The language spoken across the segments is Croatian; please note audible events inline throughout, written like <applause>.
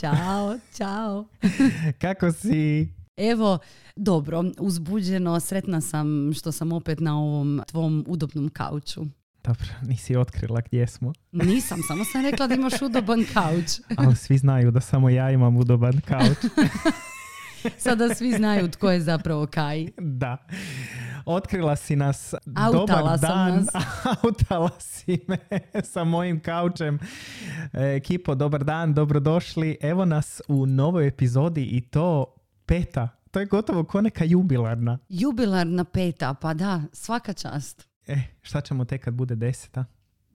Čao. Ćao, čao. <laughs> Kako si? Evo, dobro, uzbuđeno, sretna sam što sam opet na ovom tvom udobnom kauču. Dobro, nisi otkrila gdje smo, Nisam, samo sam rekla da imaš udoban kauč. <laughs> ali svi znaju da samo ja imam udoban kauč. <laughs> Sada svi znaju tko je zapravo Kaj. Da. Otkrila si nas Autala dobar dan. nas. <laughs> Autala si me <laughs> sa mojim kaučem. Ekipo, dobar dan, dobrodošli. Evo nas u novoj epizodi i to peta. To je gotovo ko neka jubilarna. Jubilarna peta, pa da, svaka čast. E, šta ćemo tek kad bude deseta?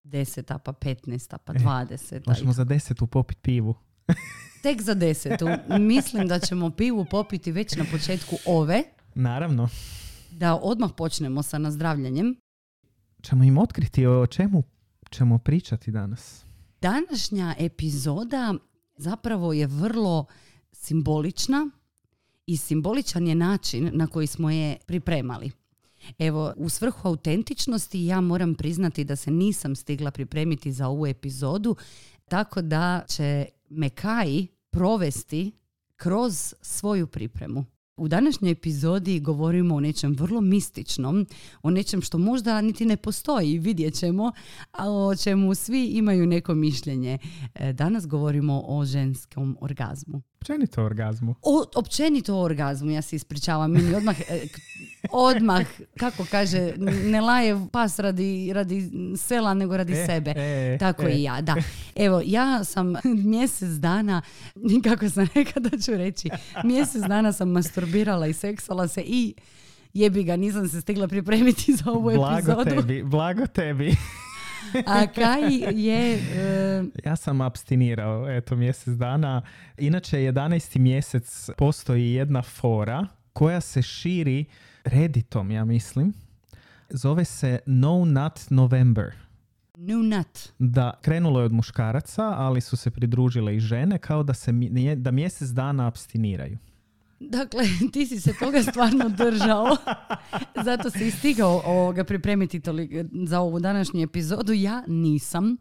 Deseta, pa petnesta, pa E, dvadeseta. Možemo za desetu popit pivu. <laughs> Tek za desetu. Mislim da ćemo pivu popiti već na početku ove, Naravno. da odmah počnemo sa nazdravljanjem. Ćemo im otkriti o čemu ćemo pričati danas. Današnja epizoda zapravo je vrlo simbolična i simboličan je način na koji smo je pripremali. Evo, u svrhu autentičnosti ja moram priznati da se nisam stigla pripremiti za ovu epizodu, tako da će me Kai provesti kroz svoju pripremu. U današnjoj epizodi govorimo o nečem vrlo mističnom, o nečem što možda niti ne postoji, vidjet ćemo, a o čemu svi imaju neko mišljenje. E, Danas govorimo o ženskom orgazmu. Općenito o orgazmu. O, općenito o orgazmu, ja se ispričavam, meni odmah, e, odmah, kako kaže, ne laje pas radi, radi sela, nego radi E, sebe. e, Tako e. i ja, da. Evo, ja sam mjesec dana, kako sam rekla da ću reći, mjesec dana sam masturbirala i seksala se i jebi ga, nisam se stigla pripremiti za ovu Blago epizodu. tebi, blago tebi. A Kaj je, e, Ja sam abstinirao, eto, mjesec dana. Inače, 11. mjesec postoji jedna fora koja se širi reditom, ja mislim. Zove se No Nut November. new nut. Da, krenulo je od muškaraca, ali su se pridružile i žene, kao da, se, da mjesec dana abstiniraju. Dakle, <laughs> ti si se toga stvarno držao. <laughs> Zato si stigao ovoga pripremiti toli- za ovu današnju epizodu. Ja nisam.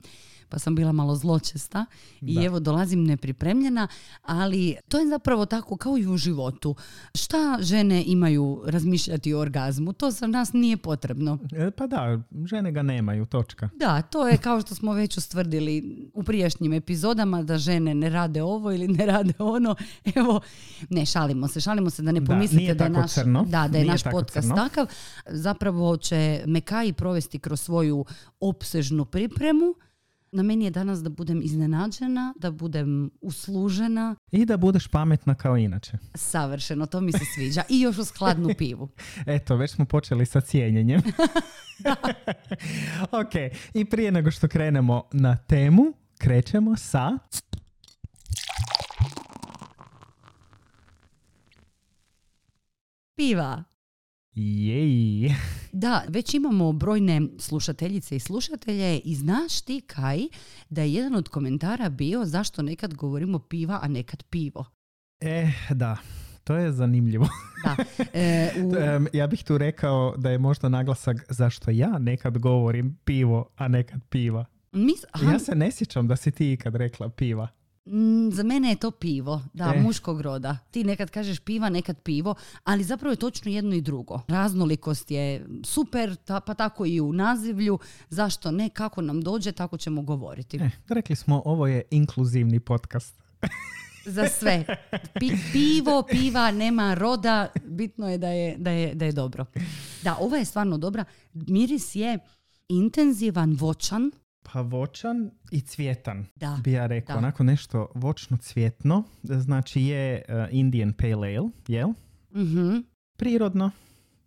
Pa sam bila malo zločesta i Da. evo dolazim nepripremljena, ali to je zapravo tako kao i u životu. Šta žene imaju razmišljati o orgazmu? To za nas nije potrebno. E, pa da, žene ga nemaju, točka. Da, to je kao što smo već ustvrdili u prijašnjim epizodama da žene ne rade ovo ili ne rade ono. Evo, ne, šalimo se, šalimo se da ne Da, pomislite nije da je naš, crno. Da, da je Nije naš podcast crno. takav. Zapravo će Mekaji provesti kroz svoju opsežnu pripremu. Na meni je danas da budem iznenađena, da budem uslužena, I da budeš pametna kao inače. savršeno, to mi se sviđa. I još uz hladnu <laughs> pivu. Eto, već smo počeli sa cijenjenjem. <laughs> ok, i prije nego što krenemo na temu, krećemo sa... Piva. Jej! Da, već imamo brojne slušateljice i slušatelje i znaš ti Kaj da je jedan od komentara bio zašto nekad govorimo piva, a nekad pivo. E, da, to je zanimljivo. Da. <laughs> E, u, ja bih tu rekao da je možda naglasak zašto ja nekad govorim pivo, a nekad piva. mis- aha, Ja se ne sjećam da si ti ikad rekla piva. Mm, za mene je to pivo, da, E. muškog roda. Ti nekad kažeš piva, nekad pivo, ali zapravo je točno jedno i drugo. Raznolikost je super, ta- pa tako i u nazivlju. Zašto ne, kako nam dođe, tako ćemo govoriti. E, rekli smo ovo je inkluzivni podcast. Za sve. Pi- pivo, piva, nema roda, bitno je da je, da, je, da je dobro. Da, ova je stvarno dobra. Miris je intenzivan, voćan. Pa voćan i cvjetan. Da, bi ja rekao, da. onako nešto vočno cvjetno, znači je uh, Indian Pale Ale, jel? Mhm, Prirodno,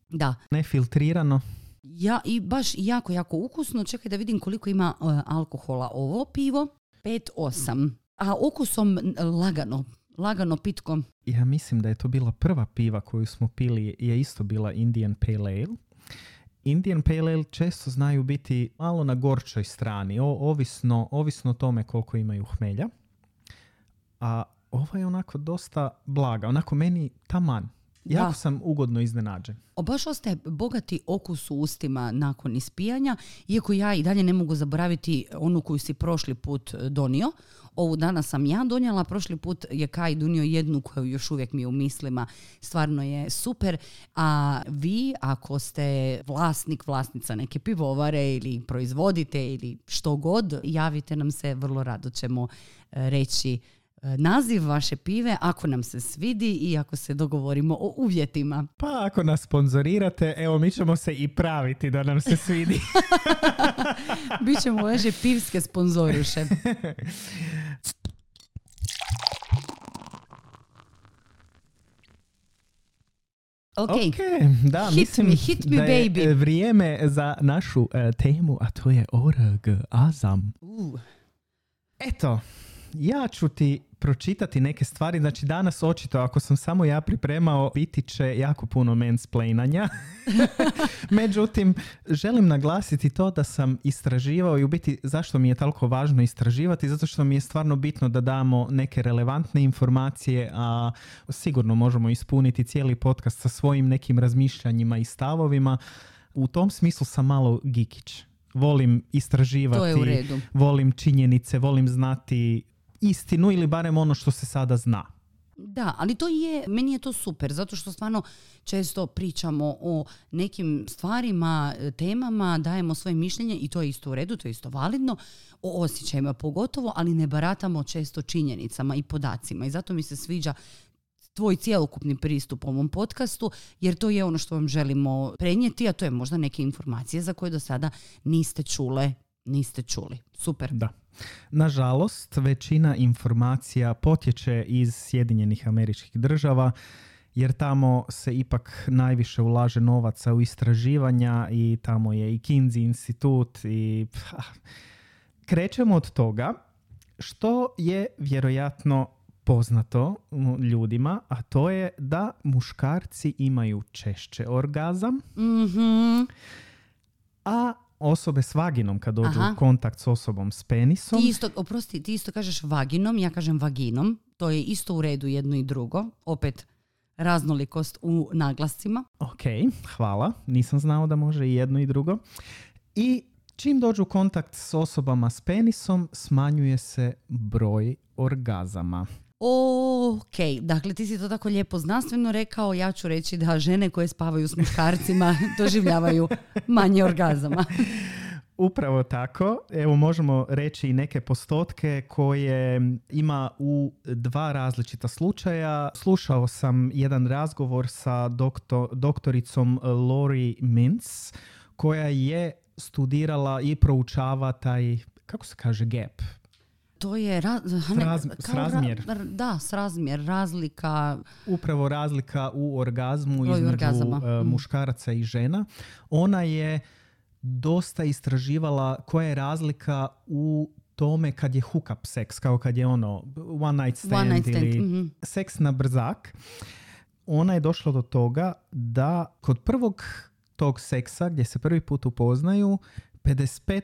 da. nefiltrirano. Ja, I baš jako, jako ukusno. Čekaj da vidim koliko ima e, alkohola ovo pivo. 5-8. A ukusom lagano, lagano pitko. Ja mislim da je to bila prva piva koju smo pili, je isto bila Indian Pale Ale. Indian Pale Ale često znaju biti malo na gorčoj strani, o, ovisno, ovisno tome koliko imaju hmelja. A ova je onako dosta blaga, onako meni taman. Jako Da. sam ugodno iznenađen. O, baš ostaje bogati okus u ustima nakon ispijanja, iako ja i dalje ne mogu zaboraviti onu koju si prošli put e, donio. Ovu danas sam ja donijela, prošli put je Kaj donio jednu koju još uvijek mi je u mislima. Stvarno je super. A vi, ako ste vlasnik, vlasnica neke pivovare ili proizvodite ili što god, javite nam se, vrlo rado ćemo e, reći naziv vaše pive ako nam se svidi i ako se dogovorimo o uvjetima. Pa ako nas sponzorirate, evo mi ćemo se i praviti da nam se svidi. <laughs> Bićemo veže pivske sponzoruše. <laughs> Ok, Ok, da, Hit mislim me, hit me, da je baby. e, vrijeme za našu e, temu, a to je orgazam. Uh, Eto, ja ću ti pročitati neke stvari. Znači danas očito, ako sam samo ja pripremao, biti će jako puno mansplainanja. <laughs> Međutim, želim naglasiti to da sam istraživao i u biti zašto mi je toliko važno istraživati, zato što mi je stvarno bitno da damo neke relevantne informacije, a sigurno možemo ispuniti cijeli podcast sa svojim nekim razmišljanjima i stavovima. U tom smislu sam malo gikić. Volim istraživati volim činjenice, volim znati istinu ili barem ono što se sada zna. Da, ali to je, meni je to super, zato što stvarno često pričamo o nekim stvarima, temama, dajemo svoje mišljenje i to je isto u redu, to je isto validno, o osjećajima pogotovo, ali ne baratamo često činjenicama i podacima i zato mi se sviđa tvoj cjelokupni pristup ovom podcastu, jer to je ono što vam želimo prenijeti, a to je možda neke informacije za koje do sada niste čule, niste čuli. Super. Da. Nažalost, većina informacija potječe iz Sjedinjenih američkih država, jer tamo se ipak najviše ulaže novaca u istraživanja i tamo je i Kinsey institut i krećemo od toga što je vjerojatno poznato ljudima, a to je da muškarci imaju češće orgazam, Mhm. a osobe s vaginom kad dođu Aha. u kontakt s osobom s penisom, Ti isto, oprosti, ti isto kažeš vaginom, ja kažem vaginom. To je isto u redu jedno i drugo. Opet raznolikost u naglascima. Ok, hvala. Nisam znao da može i jedno i drugo. I čim dođu u kontakt s osobama s penisom, smanjuje se broj orgazama. Ok, dakle ti si to tako lijepo znanstveno rekao, ja ću reći da žene koje spavaju s muškarcima <laughs> doživljavaju manje orgazama. <laughs> Upravo tako. Evo možemo reći i neke postotke koje ima u dva različita slučaja. Slušao sam jedan razgovor sa doktor, doktoricom Lori Mintz koja je studirala i proučava taj, kako se kaže, gap. To je ra- ne, Sraz- ra- srazmjer. r- da, srazmjer, razlika. upravo razlika u orgazmu Broju između orgazama. e, Mm. muškaraca i žena. Ona je dosta istraživala koja je razlika u tome kad je hookup seks, kao kad je ono one night stand, One night stand, ili mhm. seks seks na brzak. Ona je došla do toga da kod prvog tog seksa gdje se prvi put upoznaju 55%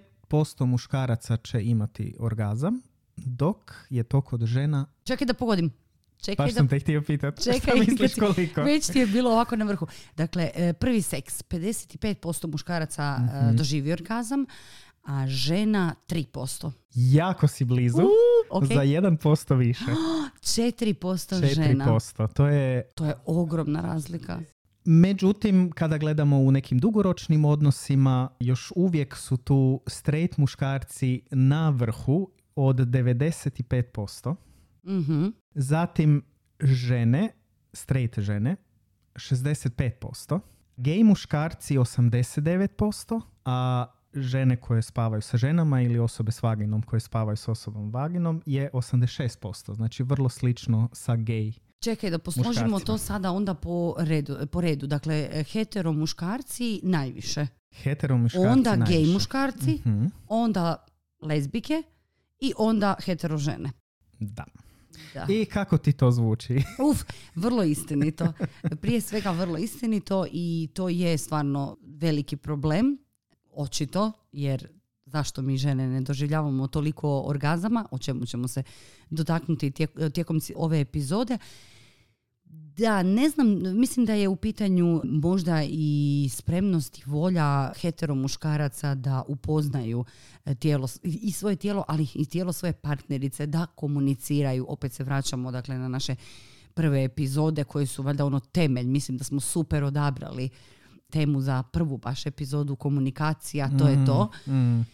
muškaraca će imati orgazam, dok je to kod žena Čekaj da pogodim. Čekaj Baš da sam te htio pitati. Čekaj, <laughs> Šta misliš koliko? Već ti je bilo ovako na vrhu. Dakle, e, prvi seks, 55% muškaraca e, Mhm. doživi orgazam, a žena 3%. Jako si blizu. Uh, ok. Za 1% više. <gasps> 4% žena. 4%. To je... To je ogromna razlika. Međutim, kada gledamo u nekim dugoročnim odnosima, još uvijek su tu straight muškarci na vrhu od 95%. Mhm. Zatim žene, straight žene, 65%. Gej muškarci 89%, a žene koje spavaju sa ženama ili osobe s vaginom koje spavaju s osobom vaginom je 86%. Znači vrlo slično sa gej. Čekaj da posložimo Muškarcima. to sada onda po redu. Po redu. Dakle, hetero muškarci najviše. Hetero muškarci onda najviše. gej muškarci, Mhm, onda lezbike i onda hetero žene. Da. Da. I kako ti to zvuči? <laughs> Uf, vrlo istinito. Prije svega vrlo istinito i to je stvarno veliki problem, očito, jer zašto mi žene ne doživljavamo toliko orgazama, o čemu ćemo se dotaknuti tijek- tijekom ove epizode. Da, ne znam, mislim da je u pitanju možda i spremnost i volja heteromuškaraca da upoznaju e, tijelo i svoje tijelo, ali i tijelo svoje partnerice, da komuniciraju. Opet se vraćamo dakle na naše prve epizode koje su valjda ono temelj. Mislim da smo super odabrali temu za prvu baš epizodu komunikacija, to je to. Mm, mm.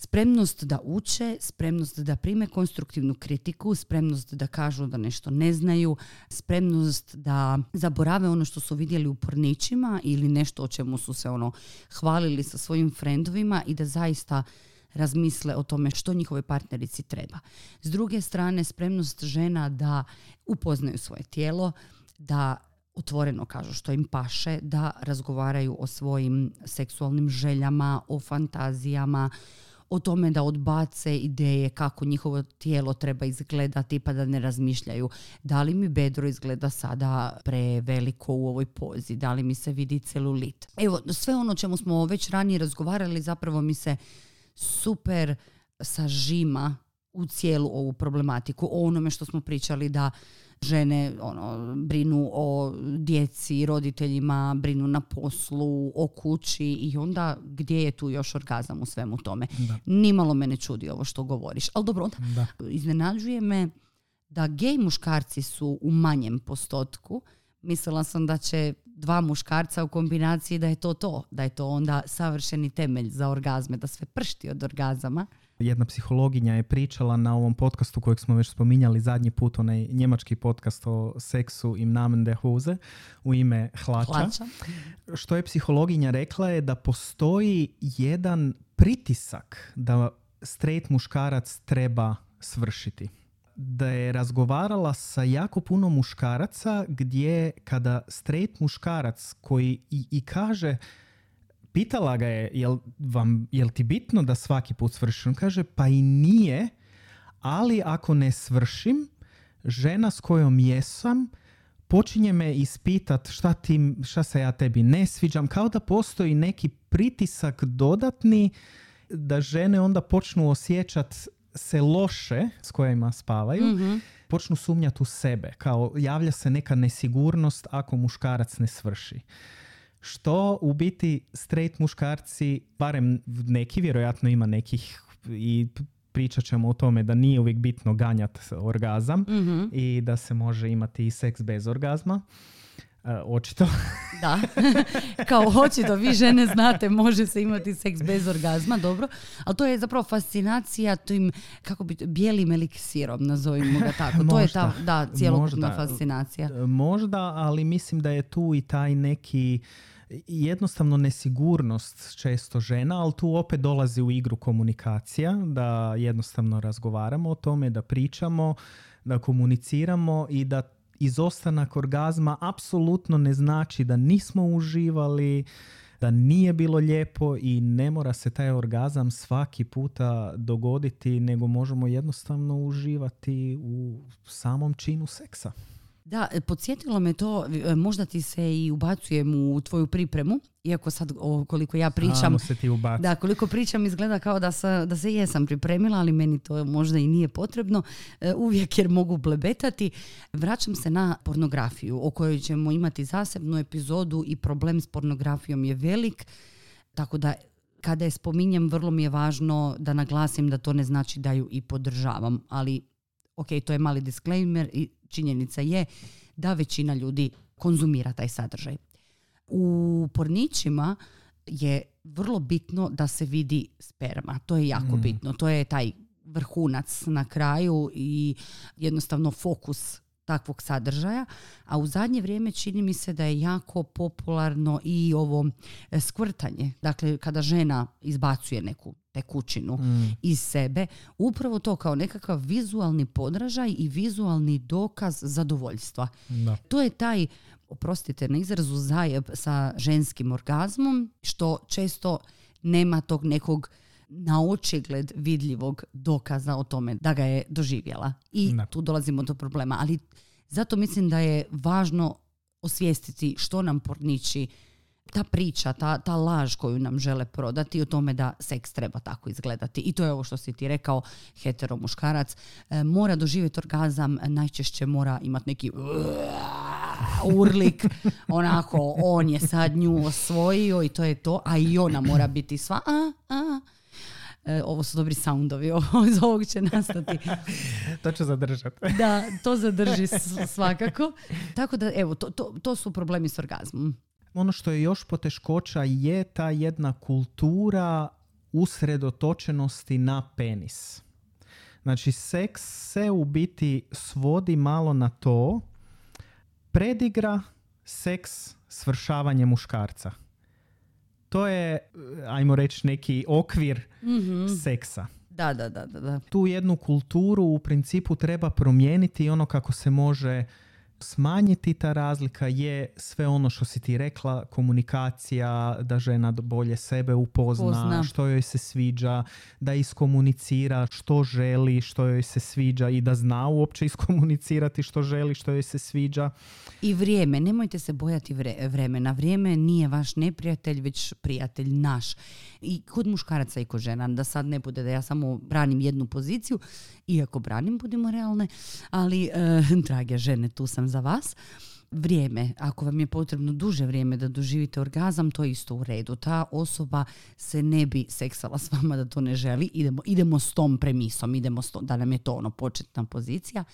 Spremnost da uče, spremnost da prime konstruktivnu kritiku, spremnost da kažu da nešto ne znaju, spremnost da zaborave ono što su vidjeli u porničima ili nešto o čemu su se ono hvalili sa svojim frendovima i da zaista razmisle o tome što njihovoj partnerici treba. S druge strane, spremnost žena da upoznaju svoje tijelo, da otvoreno kažu što im paše, da razgovaraju o svojim seksualnim željama, o fantazijama, o tome da odbace ideje kako njihovo tijelo treba izgledati pa da ne razmišljaju. Da li mi bedro izgleda sada preveliko u ovoj pozi, da li mi se vidi celulit. Evo, sve ono čemu smo već ranije razgovarali zapravo mi se super sažima u cijelu ovu problematiku, o onome što smo pričali da žene ono, brinu o djeci, roditeljima, brinu na poslu, o kući i onda gdje je tu još orgazam u svemu tome. Da. Nimalo me ne čudi ovo što govoriš. Ali dobro, onda Da. iznenađuje me da gej muškarci su u manjem postotku. Mislila sam da će dva muškarca u kombinaciji da je to to, da je to onda savršeni temelj za orgazme, da sve pršti od orgazama. Jedna psihologinja je pričala na ovom podcastu kojeg smo već spominjali zadnji put, onaj njemački podcast o seksu im Namen der Hose u ime hlača. Hlača. Što je psihologinja rekla je da postoji jedan pritisak da straight muškarac treba svršiti. Da je razgovarala sa jako puno muškaraca gdje kada straight muškarac koji i, i kaže pitala ga je jel, vam, jel ti bitno da svaki put svršiš? On kaže pa i nije, ali ako ne svršim, žena s kojom jesam počinje me ispitat šta, ti, šta se ja tebi ne sviđam, kao da postoji neki pritisak dodatni da žene onda počnu osjećat se loše s kojima spavaju, Mhm. počnu sumnjati u sebe, kao javlja se neka nesigurnost ako muškarac ne svrši. Što u biti straight muškarci, barem neki, vjerojatno ima nekih i pričat ćemo o tome da nije uvijek bitno ganjat orgazam Mhm. i da se može imati i seks bez orgazma. E, očito. <laughs> Da. <laughs> Kao očito vi žene znate može se imati seks bez orgazma, dobro. Ali to je zapravo fascinacija tim, kako bi, bijelim eliksirom, nazovimo ga tako. To je ta, Možda. da, cjelokupna Možda. fascinacija. Možda, ali mislim da je tu i taj neki jednostavno nesigurnost često žena, ali tu opet dolazi u igru komunikacija, da jednostavno razgovaramo o tome, da pričamo, da komuniciramo i da izostanak orgazma apsolutno ne znači da nismo uživali, da nije bilo lijepo i ne mora se taj orgazam svaki puta dogoditi, nego možemo jednostavno uživati u samom činu seksa. Da, e, podsjetilo me to, e, možda ti se i ubacujem u tvoju pripremu, iako sad o, koliko ja pričam, se ti. Da, koliko pričam izgleda kao da, sa, da se jesam pripremila, ali meni to možda i nije potrebno e, uvijek jer mogu blebetati. Vraćam se na pornografiju o kojoj ćemo imati zasebnu epizodu i problem s pornografijom je velik, tako da kada je spominjem vrlo mi je važno da naglasim da to ne znači da ju i podržavam, ali ok, to je mali disclaimer i činjenica je da većina ljudi konzumira taj sadržaj. U pornićima je vrlo bitno da se vidi sperma. To je jako Mm. bitno. To je taj vrhunac na kraju i jednostavno fokus takvog sadržaja. A u zadnje vrijeme čini mi se da je jako popularno i ovo e, skvrtanje. Dakle, kada žena izbacuje neku tekućinu Mm. iz sebe, upravo to kao nekakav vizualni podražaj i vizualni dokaz zadovoljstva. Da. To je taj, oprostite na izrazu, zajeb sa ženskim orgazmom, što često nema tog nekog na očigled vidljivog dokaza o tome da ga je doživjela. I Da. tu dolazimo do problema. Ali zato mislim da je važno osvijestiti što nam porniči ta priča, ta, ta laž koju nam žele prodati o tome da seks treba tako izgledati. I to je ovo što si ti rekao, hetero muškarac e, mora doživjeti orgazam, najčešće mora imati neki <laughs> urlik, onako, on je sad nju osvojio i to je to, a i ona mora biti sva, a, a, E, ovo su dobri soundovi, <laughs> ovo, iz ovog će nastati. <laughs> to će zadržati. da, <laughs> to zadrži svakako. Tako da, evo, to, to, to su problemi s orgazmom. Ono što je još poteškoća je ta jedna kultura usredotočenosti na penis. Znači, seks se u biti svodi malo na to predigra seks svršavanje muškarca to je, ajmo reći, neki okvir mm seksa. Da, da, da, da. Tu jednu kulturu u principu treba promijeniti ono kako se može smanjiti ta razlika je sve ono što si ti rekla, komunikacija, da žena bolje sebe upozna, što joj se sviđa, da iskomunicira što želi, što joj se sviđa i da zna uopće iskomunicirati što želi, što joj se sviđa. I vrijeme, nemojte se bojati vremena. Vrijeme nije vaš neprijatelj, već prijatelj naš. I kod muškaraca i kod žena, da sad ne bude da ja samo branim jednu poziciju, iako branim, budimo realne, ali, e, <laughs> drage žene, tu sam za vas. Vrijeme, ako vam je potrebno duže vrijeme da doživite orgazam, to je isto u redu. Ta osoba se ne bi seksala s vama da to ne želi. Idemo, idemo s tom premisom, idemo s da nam je to ono početna pozicija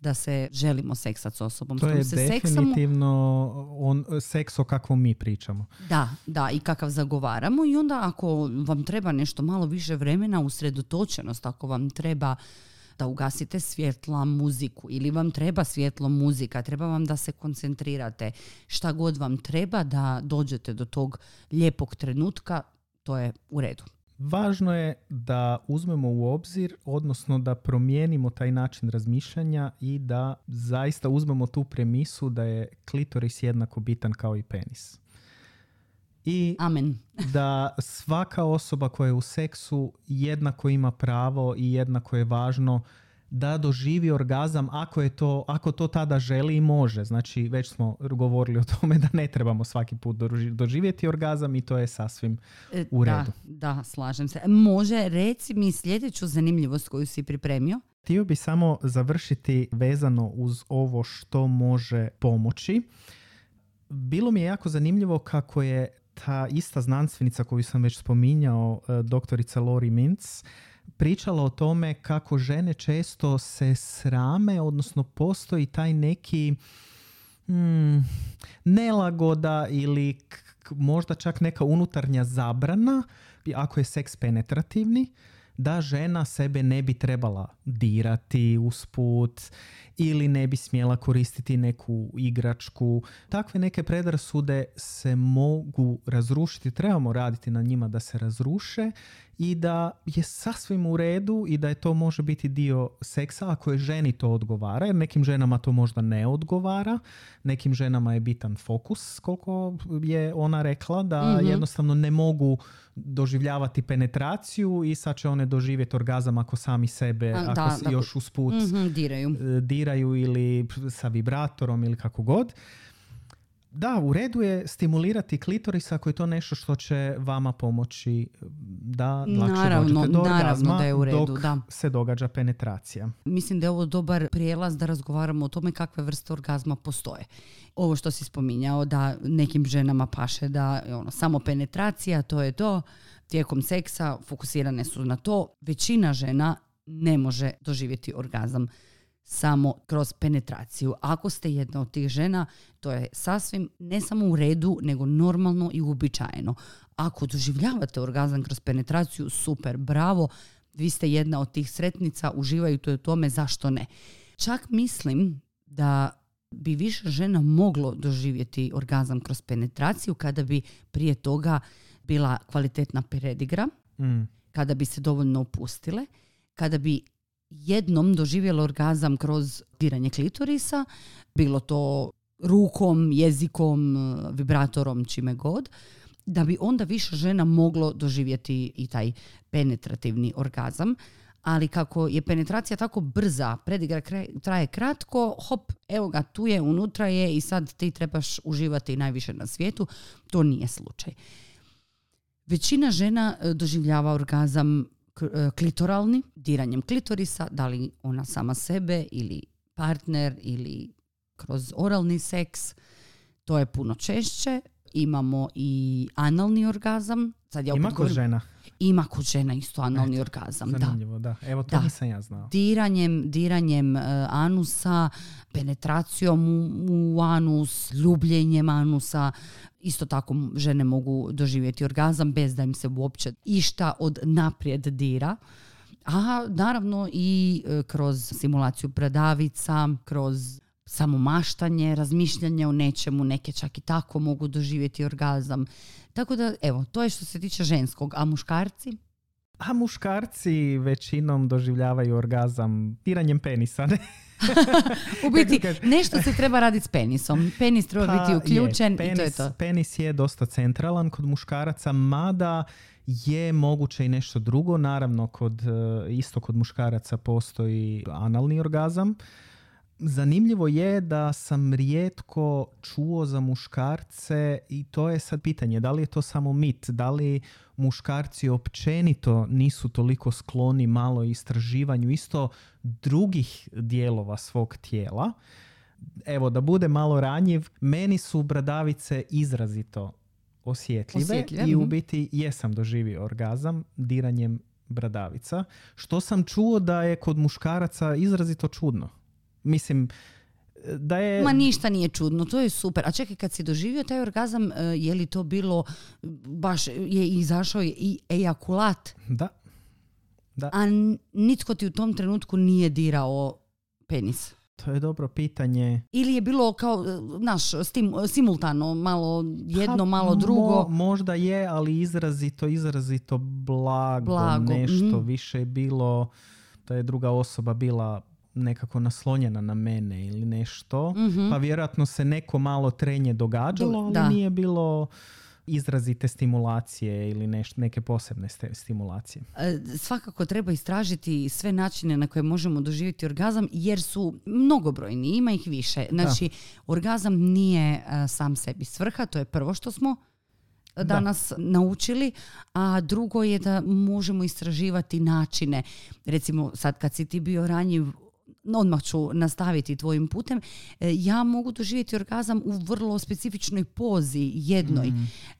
da se želimo seksati s osobom. To je se definitivno on, seks o kakvom mi pričamo. Da, da, i kakav zagovaramo i onda ako vam treba nešto malo više vremena, usredotočenost, ako vam treba da ugasite svjetla muziku ili vam treba svjetlo muzika, treba vam da se koncentrirate, šta god vam treba da dođete do tog lijepog trenutka, to je u redu. Važno je da uzmemo u obzir, odnosno da promijenimo taj način razmišljanja i da zaista uzmemo tu premisu da je klitoris jednako bitan kao i penis. I Amen. da svaka osoba koja je u seksu jednako ima pravo i jednako je važno da doživi orgazam ako je to, ako to tada želi i može. Znači već smo govorili o tome da ne trebamo svaki put doživjeti orgazam i to je sasvim e, u redu. Da, da, slažem se. Može, reci mi sljedeću zanimljivost koju si pripremio. Htio bi samo završiti vezano uz ovo što može pomoći. Bilo mi je jako zanimljivo kako je ta ista znanstvenica koju sam već spominjao, e, doktorica Lori Mintz, pričala o tome kako žene često se srame, odnosno postoji taj neki hmm, nelagoda ili možda čak neka unutarnja zabrana ako je seks penetrativni da žena sebe ne bi trebala dirati usput ili ne bi smjela koristiti neku igračku. Takve neke predrasude se mogu razrušiti, trebamo raditi na njima da se razruše i da je sasvim u redu i da je to može biti dio seksa ako je ženi to odgovara, jer nekim ženama to možda ne odgovara, nekim ženama je bitan fokus, koliko je ona rekla, da mhm. jednostavno ne mogu doživljavati penetraciju i sad će one doživjeti orgazam ako sami sebe, A, ako da, još usput mm diraju. E, diraju ili sa vibratorom ili kako god. Da, u redu je stimulirati klitoris ako je to nešto što će vama pomoći da lakše naravno, dođete do orgazma da je u redu, dok da. se događa penetracija. Mislim da je ovo dobar prijelaz da razgovaramo o tome kakve vrste orgazma postoje. Ovo što si spominjao da nekim ženama paše da ono, samo penetracija, to je to, tijekom seksa fokusirane su na to. Većina žena ne može doživjeti orgazam samo kroz penetraciju. Ako ste jedna od tih žena, to je sasvim ne samo u redu, nego normalno i uobičajeno. Ako doživljavate orgazam kroz penetraciju, super, bravo, vi ste jedna od tih sretnica, uživaju to u tome, zašto ne? Čak mislim da bi više žena moglo doživjeti orgazam kroz penetraciju kada bi prije toga bila kvalitetna peredigra, mm. kada bi se dovoljno opustile, kada bi jednom doživjelo orgazam kroz diranje klitorisa, bilo to rukom, jezikom, vibratorom, čime god, da bi onda više žena moglo doživjeti i taj penetrativni orgazam. Ali kako je penetracija tako brza, predigra traje kratko, hop, evo ga, tu je, unutra je i sad ti trebaš uživati najviše na svijetu. To nije slučaj. Većina žena e, doživljava orgazam E, klitoralni, diranjem klitorisa, da li ona sama sebe ili partner ili kroz oralni seks, to je puno češće. Imamo i analni orgazam. Sad ja Ima kod žena. Ima kod žena isto analni orgazam, da. Zanimljivo, da. Evo, to Da. nisam ja znao. Diranjem, diranjem e, anusa, penetracijom u, u anus, ljubljenjem anusa. Isto tako žene mogu doživjeti orgazam bez da im se uopće išta od naprijed dira. A naravno i e, kroz simulaciju bradavica, kroz samomaštanje, razmišljanje o nečemu, neke čak i tako mogu doživjeti orgazam. Tako da, evo, to je što se tiče ženskog. A muškarci? A muškarci većinom doživljavaju orgazam tiranjem penisa. Ne? <laughs> U biti, <laughs> nešto se treba raditi s penisom. Penis treba Pa biti uključen je, i to je penis, to. Penis je dosta centralan kod muškaraca, mada je moguće i nešto drugo. Naravno, kod, e, isto kod muškaraca postoji analni orgazam. Zanimljivo je da sam rijetko čuo za muškarce i to je sad pitanje, da li je to samo mit, da li muškarci općenito nisu toliko skloni malo istraživanju isto drugih dijelova svog tijela. Evo, da bude malo ranjiv, meni su bradavice izrazito osjetljive, Osjetljive, i u mhm. biti jesam doživio orgazam diranjem bradavica, što sam čuo da je kod muškaraca izrazito čudno. Mislim, da je... Ma ništa nije čudno, to je super. A čekaj, kad si doživio taj orgazam, e, je li to bilo, baš je izašao i ejakulat, Da. a n- nitko ti u tom trenutku nije dirao penis? To je dobro pitanje. Ili je bilo kao, e, znaš, simultano, malo jedno, Pa, malo drugo? mo- možda je, ali izrazito, izrazito blago, Blago, nešto. mhm. Više je bilo da je druga osoba bila nekako naslonjena na mene ili nešto. Mhm. Pa vjerojatno se neko malo trenje događalo, ali Da. nije bilo izrazite stimulacije ili neš, neke posebne ste- stimulacije. E, Svakako treba istražiti sve načine na koje možemo doživjeti orgazam jer su mnogobrojni, ima ih više. Znači, orgazam nije e, sam sebi svrha, to je prvo što smo danas naučili, a drugo je da možemo istraživati načine. Recimo, sad kad si ti bio ranjiv, odmah ću nastaviti tvojim putem, e, ja mogu doživjeti orgazam u vrlo specifičnoj pozi, jednoj.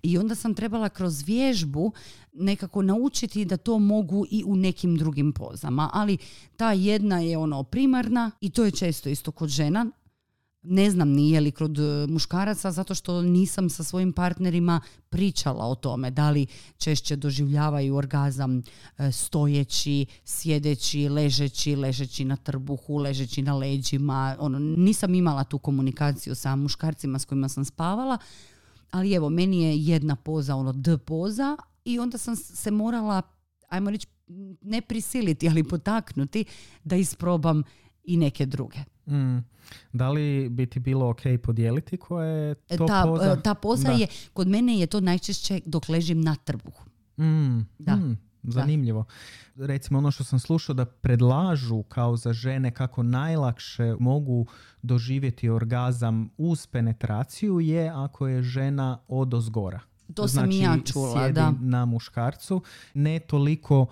I onda sam trebala kroz vježbu nekako naučiti da to mogu i u nekim drugim pozama. Ali ta jedna je ono primarna i to je često isto kod žena. Ne znam ni je li kod e, muškaraca zato što nisam sa svojim partnerima pričala o tome da li češće doživljavaju orgazam e, stojeći, sjedeći, ležeći, ležeći na trbuhu, ležeći na leđima. Ono, nisam imala tu komunikaciju sa muškarcima s kojima sam spavala, ali evo, meni je jedna poza, ono D poza i onda sam se morala, ajmo reći, ne prisiliti, ali potaknuti da isprobam i neke druge. Mm. Da li bi ti bilo ok podijeliti koja je to ta, poza? e, ta poza Da. je, kod mene je to najčešće dok ležim na trbuhu. Mm, Da. mm, zanimljivo. Recimo ono što sam slušao da predlažu kao za žene kako najlakše mogu doživjeti orgazam uz penetraciju je ako je žena od ozgora. To sam i ja čula, sjedi da. na muškarcu. Ne toliko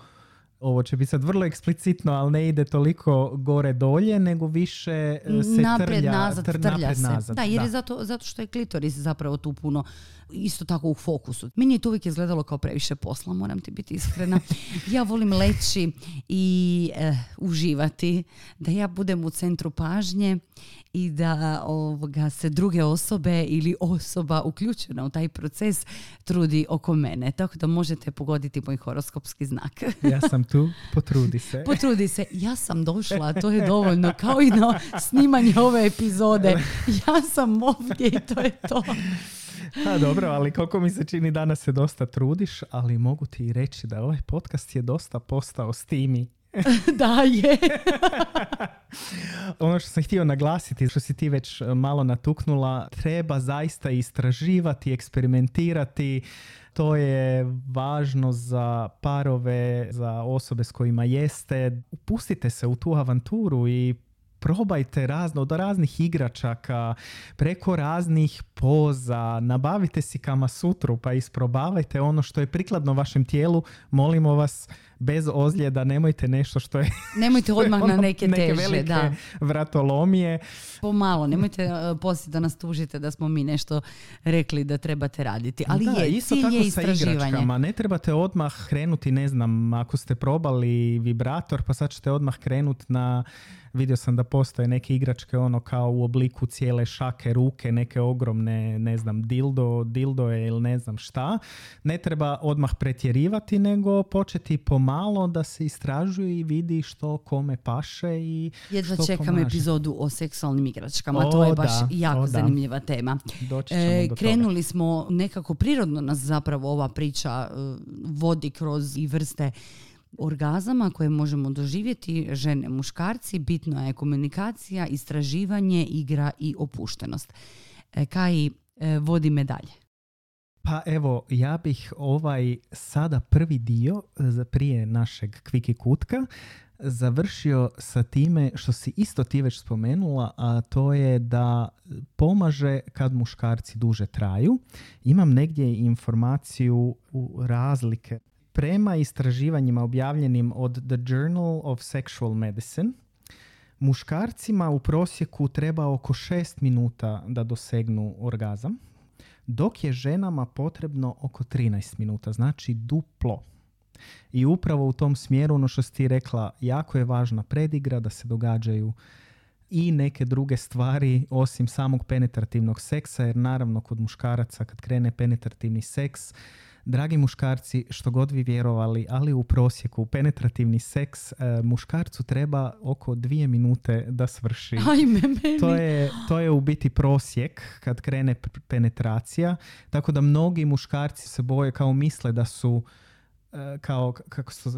ovo će biti sad vrlo eksplicitno, ali ne ide toliko gore dolje, nego više e, se napred, trlja, nazad, tr- trlja napred, se. nazad. Da, jer je zato, zato što je klitoris zapravo tu puno isto tako u fokusu. Meni je to uvijek izgledalo kao previše posla, moram ti biti iskrena. Ja volim leći i eh, uživati, da ja budem u centru pažnje i da ovoga, se druge osobe ili osoba uključena u taj proces trudi oko mene. Tako da možete pogoditi moj horoskopski znak. <laughs> Ja sam tu, potrudi se. Potrudi se, ja sam došla, to je dovoljno, kao i na snimanje ove epizode. Ja sam ovdje i to je to. Ha, dobro, ali koliko mi se čini danas se dosta trudiš, ali mogu ti i reći da ovaj podcast je dosta postao stimi. <laughs> Da je. <laughs> Ono što sam htio naglasiti, što si ti već e, malo natuknula, treba zaista istraživati, eksperimentirati. To je važno za parove, za osobe s kojima jeste. Upustite se u tu avanturu i probajte razno, od raznih igračaka, preko raznih poza, nabavite si kama sutru pa isprobavajte ono što je prikladno vašem tijelu. Molimo vas, bez ozljeda, nemojte nešto što je... Nemojte <laughs> odmah na ono, neke, neke teže, velike da. vratolomije. Pomalo, nemojte uh, poslije da nas tužite da smo mi nešto rekli da trebate raditi. Ali da, je, isto tako je sa igračkama. Ne trebate odmah krenuti, ne znam, ako ste probali vibrator, pa sad ćete odmah krenuti na vidio sam da postoje neke igračke ono kao u obliku cijele šake ruke, neke ogromne, ne znam, dildo, dildoje ili ne znam šta. Ne treba odmah pretjerivati, nego početi pomalo da se istražuje i vidi što kome paše i Jedva što čekam pomaže. epizodu o seksualnim igračkama. O, to je baš da, jako o, da. zanimljiva tema. Doći ćemo E, do toga. krenuli smo nekako prirodno nas zapravo ova priča e, vodi kroz i vrste orgazama koje možemo doživjeti žene, muškarci. Bitno je komunikacija, istraživanje, igra i opuštenost. E, Kaj e, vodi me dalje. Pa evo, ja bih ovaj sada prvi dio e, prije našeg kviki kutka završio sa time što si isto ti već spomenula, a to je da pomaže kad muškarci duže traju. Imam negdje informaciju u razlike. Prema istraživanjima objavljenim od The Journal of Sexual Medicine, muškarcima u prosjeku treba oko 6 minuta da dosegnu orgazam, dok je ženama potrebno oko 13 minuta, znači duplo. I upravo u tom smjeru, ono što ti rekla, jako je važna predigra, da se događaju i neke druge stvari osim samog penetrativnog seksa, jer naravno kod muškaraca kad krene penetrativni seks, dragi muškarci, što god vi vjerovali, ali u prosjeku penetrativni seks e, muškarcu treba oko dvije minute da svrši <laughs> Ajme, meni. to je, to je u biti prosjek kad krene penetracija. Tako da mnogi muškarci se boje kao misle da su e, kao, kako se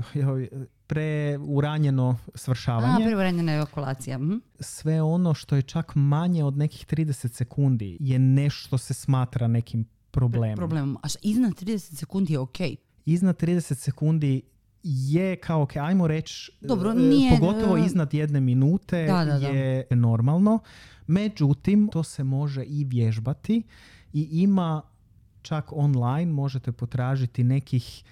preuranjeno A, svršavanje. preuranjena ejakulacija. mhm. Sve ono što je čak manje od nekih 30 sekundi je nešto se smatra nekim problemom. Problemom. A iznad 30 sekundi je ok. Iznad 30 sekundi je kao, ok, ajmo reći, Dobro, e, nije, pogotovo e, iznad jedne minute Da, da, da. je normalno. Međutim, to se može i vježbati i ima čak online, možete potražiti nekih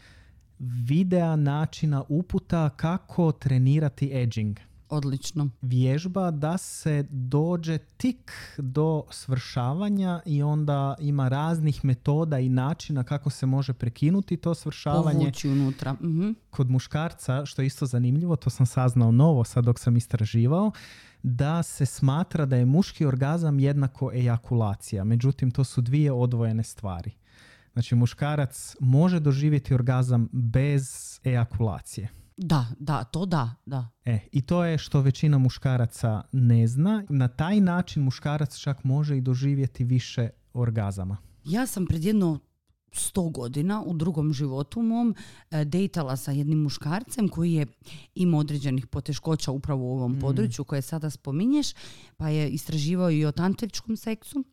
videa načina uputa kako trenirati edging Odlično. vježba da se dođe tik do svršavanja i onda ima raznih metoda i načina kako se može prekinuti to svršavanje Povući unutra. Mhm. kod muškarca, što je isto zanimljivo, to sam saznao novo sad dok sam istraživao, da se smatra da je muški orgazam jednako ejakulacija. Međutim, to su dvije odvojene stvari. Znači, muškarac može doživjeti orgazam bez ejakulacije. Da, da, to da, da. E, I to je što većina muškaraca ne zna. Na taj način muškarac čak može i doživjeti više orgazama. Ja sam pred jedno sto godina u drugom životu mom e, dejtala sa jednim muškarcem koji je imao određenih poteškoća upravo u ovom Mm. području koje sada spominješ, pa je istraživao i o tantričkom seksu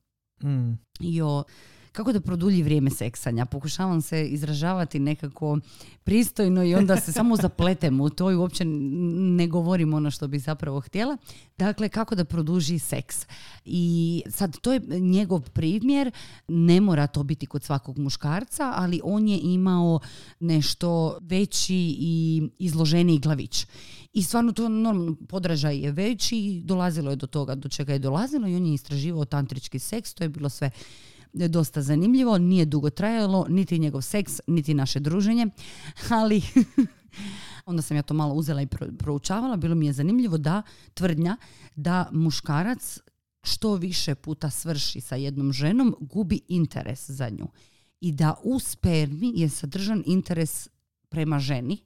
Mm. i o kako da produlji vrijeme seksanja. Pokušavam se izražavati nekako pristojno i onda se samo zapletem u to i uopće ne govorim ono što bi zapravo htjela. Dakle, kako da produži seks. I sad, to je njegov primjer. Ne mora to biti kod svakog muškarca, ali on je imao nešto veći i izloženiji glavić. I stvarno to normalno, podražaj je veći i dolazilo je do toga do čega je dolazilo i on je istraživao tantrički seks, to je bilo sve dosta zanimljivo, nije dugo trajalo, niti njegov seks, niti naše druženje, ali <laughs> onda sam ja to malo uzela i pro- proučavala, bilo mi je zanimljivo da tvrdnja da muškarac što više puta svrši sa jednom ženom, gubi interes za nju. I da u spermi je sadržan interes prema ženi,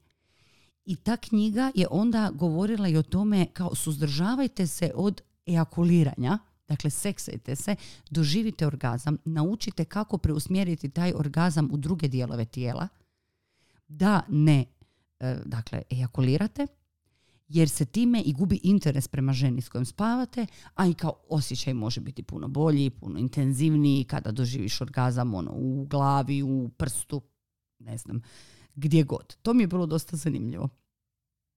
i ta knjiga je onda govorila i o tome kao suzdržavajte se od ejakuliranja, dakle seksajte se, doživite orgazam, naučite kako preusmjeriti taj orgazam u druge dijelove tijela, da ne e, dakle ejakulirate, jer se time i gubi interes prema ženi s kojom spavate, a i kao osjećaj može biti puno bolji, puno intenzivniji kada doživiš orgazam ono, u glavi, u prstu, ne znam, gdje god. To mi je bilo dosta zanimljivo.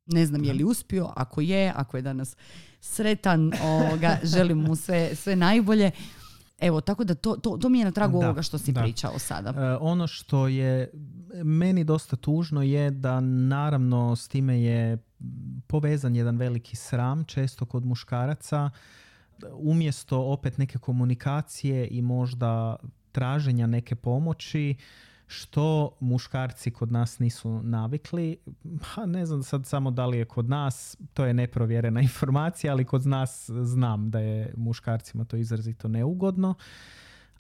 Ne znam je li uspio, ako je, ako je danas sretan, ovoga, <laughs> želim mu sve, sve najbolje. Evo, tako da to, to, to mi je na tragu Da, ovoga što si da. pričao sada. E, ono što je meni dosta tužno je da naravno s time je povezan jedan veliki sram često kod muškaraca umjesto opet neke komunikacije i možda traženja neke pomoći što muškarci kod nas nisu navikli. Ha, ne znam sad samo da li je kod nas, to je neprovjerena <laughs> informacija, ali kod nas znam da je muškarcima to izrazito neugodno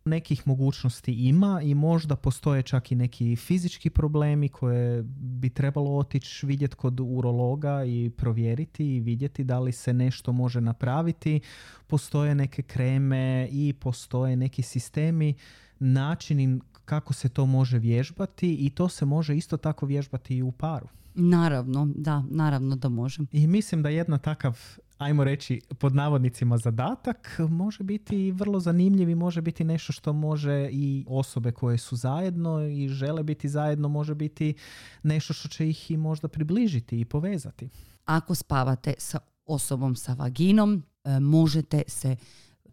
nekih mogućnosti ima i možda postoje čak i neki fizički problemi koje bi trebalo otići vidjeti kod urologa i provjeriti i vidjeti da li se nešto može napraviti. Postoje neke kreme i postoje neki sistemi, načini kako se to može vježbati i to se može isto tako vježbati i u paru. Naravno, da, naravno da možem. I mislim da jedna takav, ajmo reći, pod navodnicima zadatak može biti vrlo zanimljiv i može biti nešto što može i osobe koje su zajedno i žele biti zajedno može biti nešto što će ih i možda približiti i povezati. Ako spavate sa osobom sa vaginom, e, možete se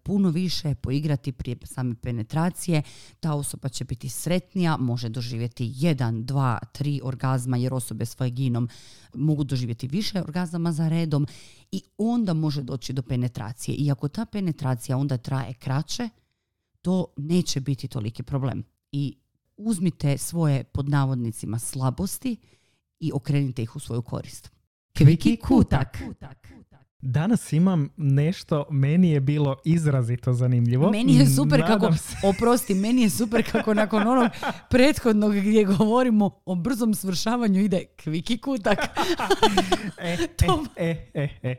puno više poigrati prije same penetracije. Ta osoba će biti sretnija, može doživjeti jedan, dva, tri orgazma jer osobe s vaginom mogu doživjeti više orgazama za redom i onda može doći do penetracije. I ako ta penetracija onda traje kraće, to neće biti toliki problem. I uzmite svoje pod navodnicima slabosti i okrenite ih u svoju korist. Kviki kutak. Danas imam nešto, meni je bilo izrazito zanimljivo. Meni je super Nadam kako, se- oprosti, meni je super kako nakon onog prethodnog gdje govorimo o brzom svršavanju ide kviki kutak. <laughs> E, <laughs> To- e, e, e, e.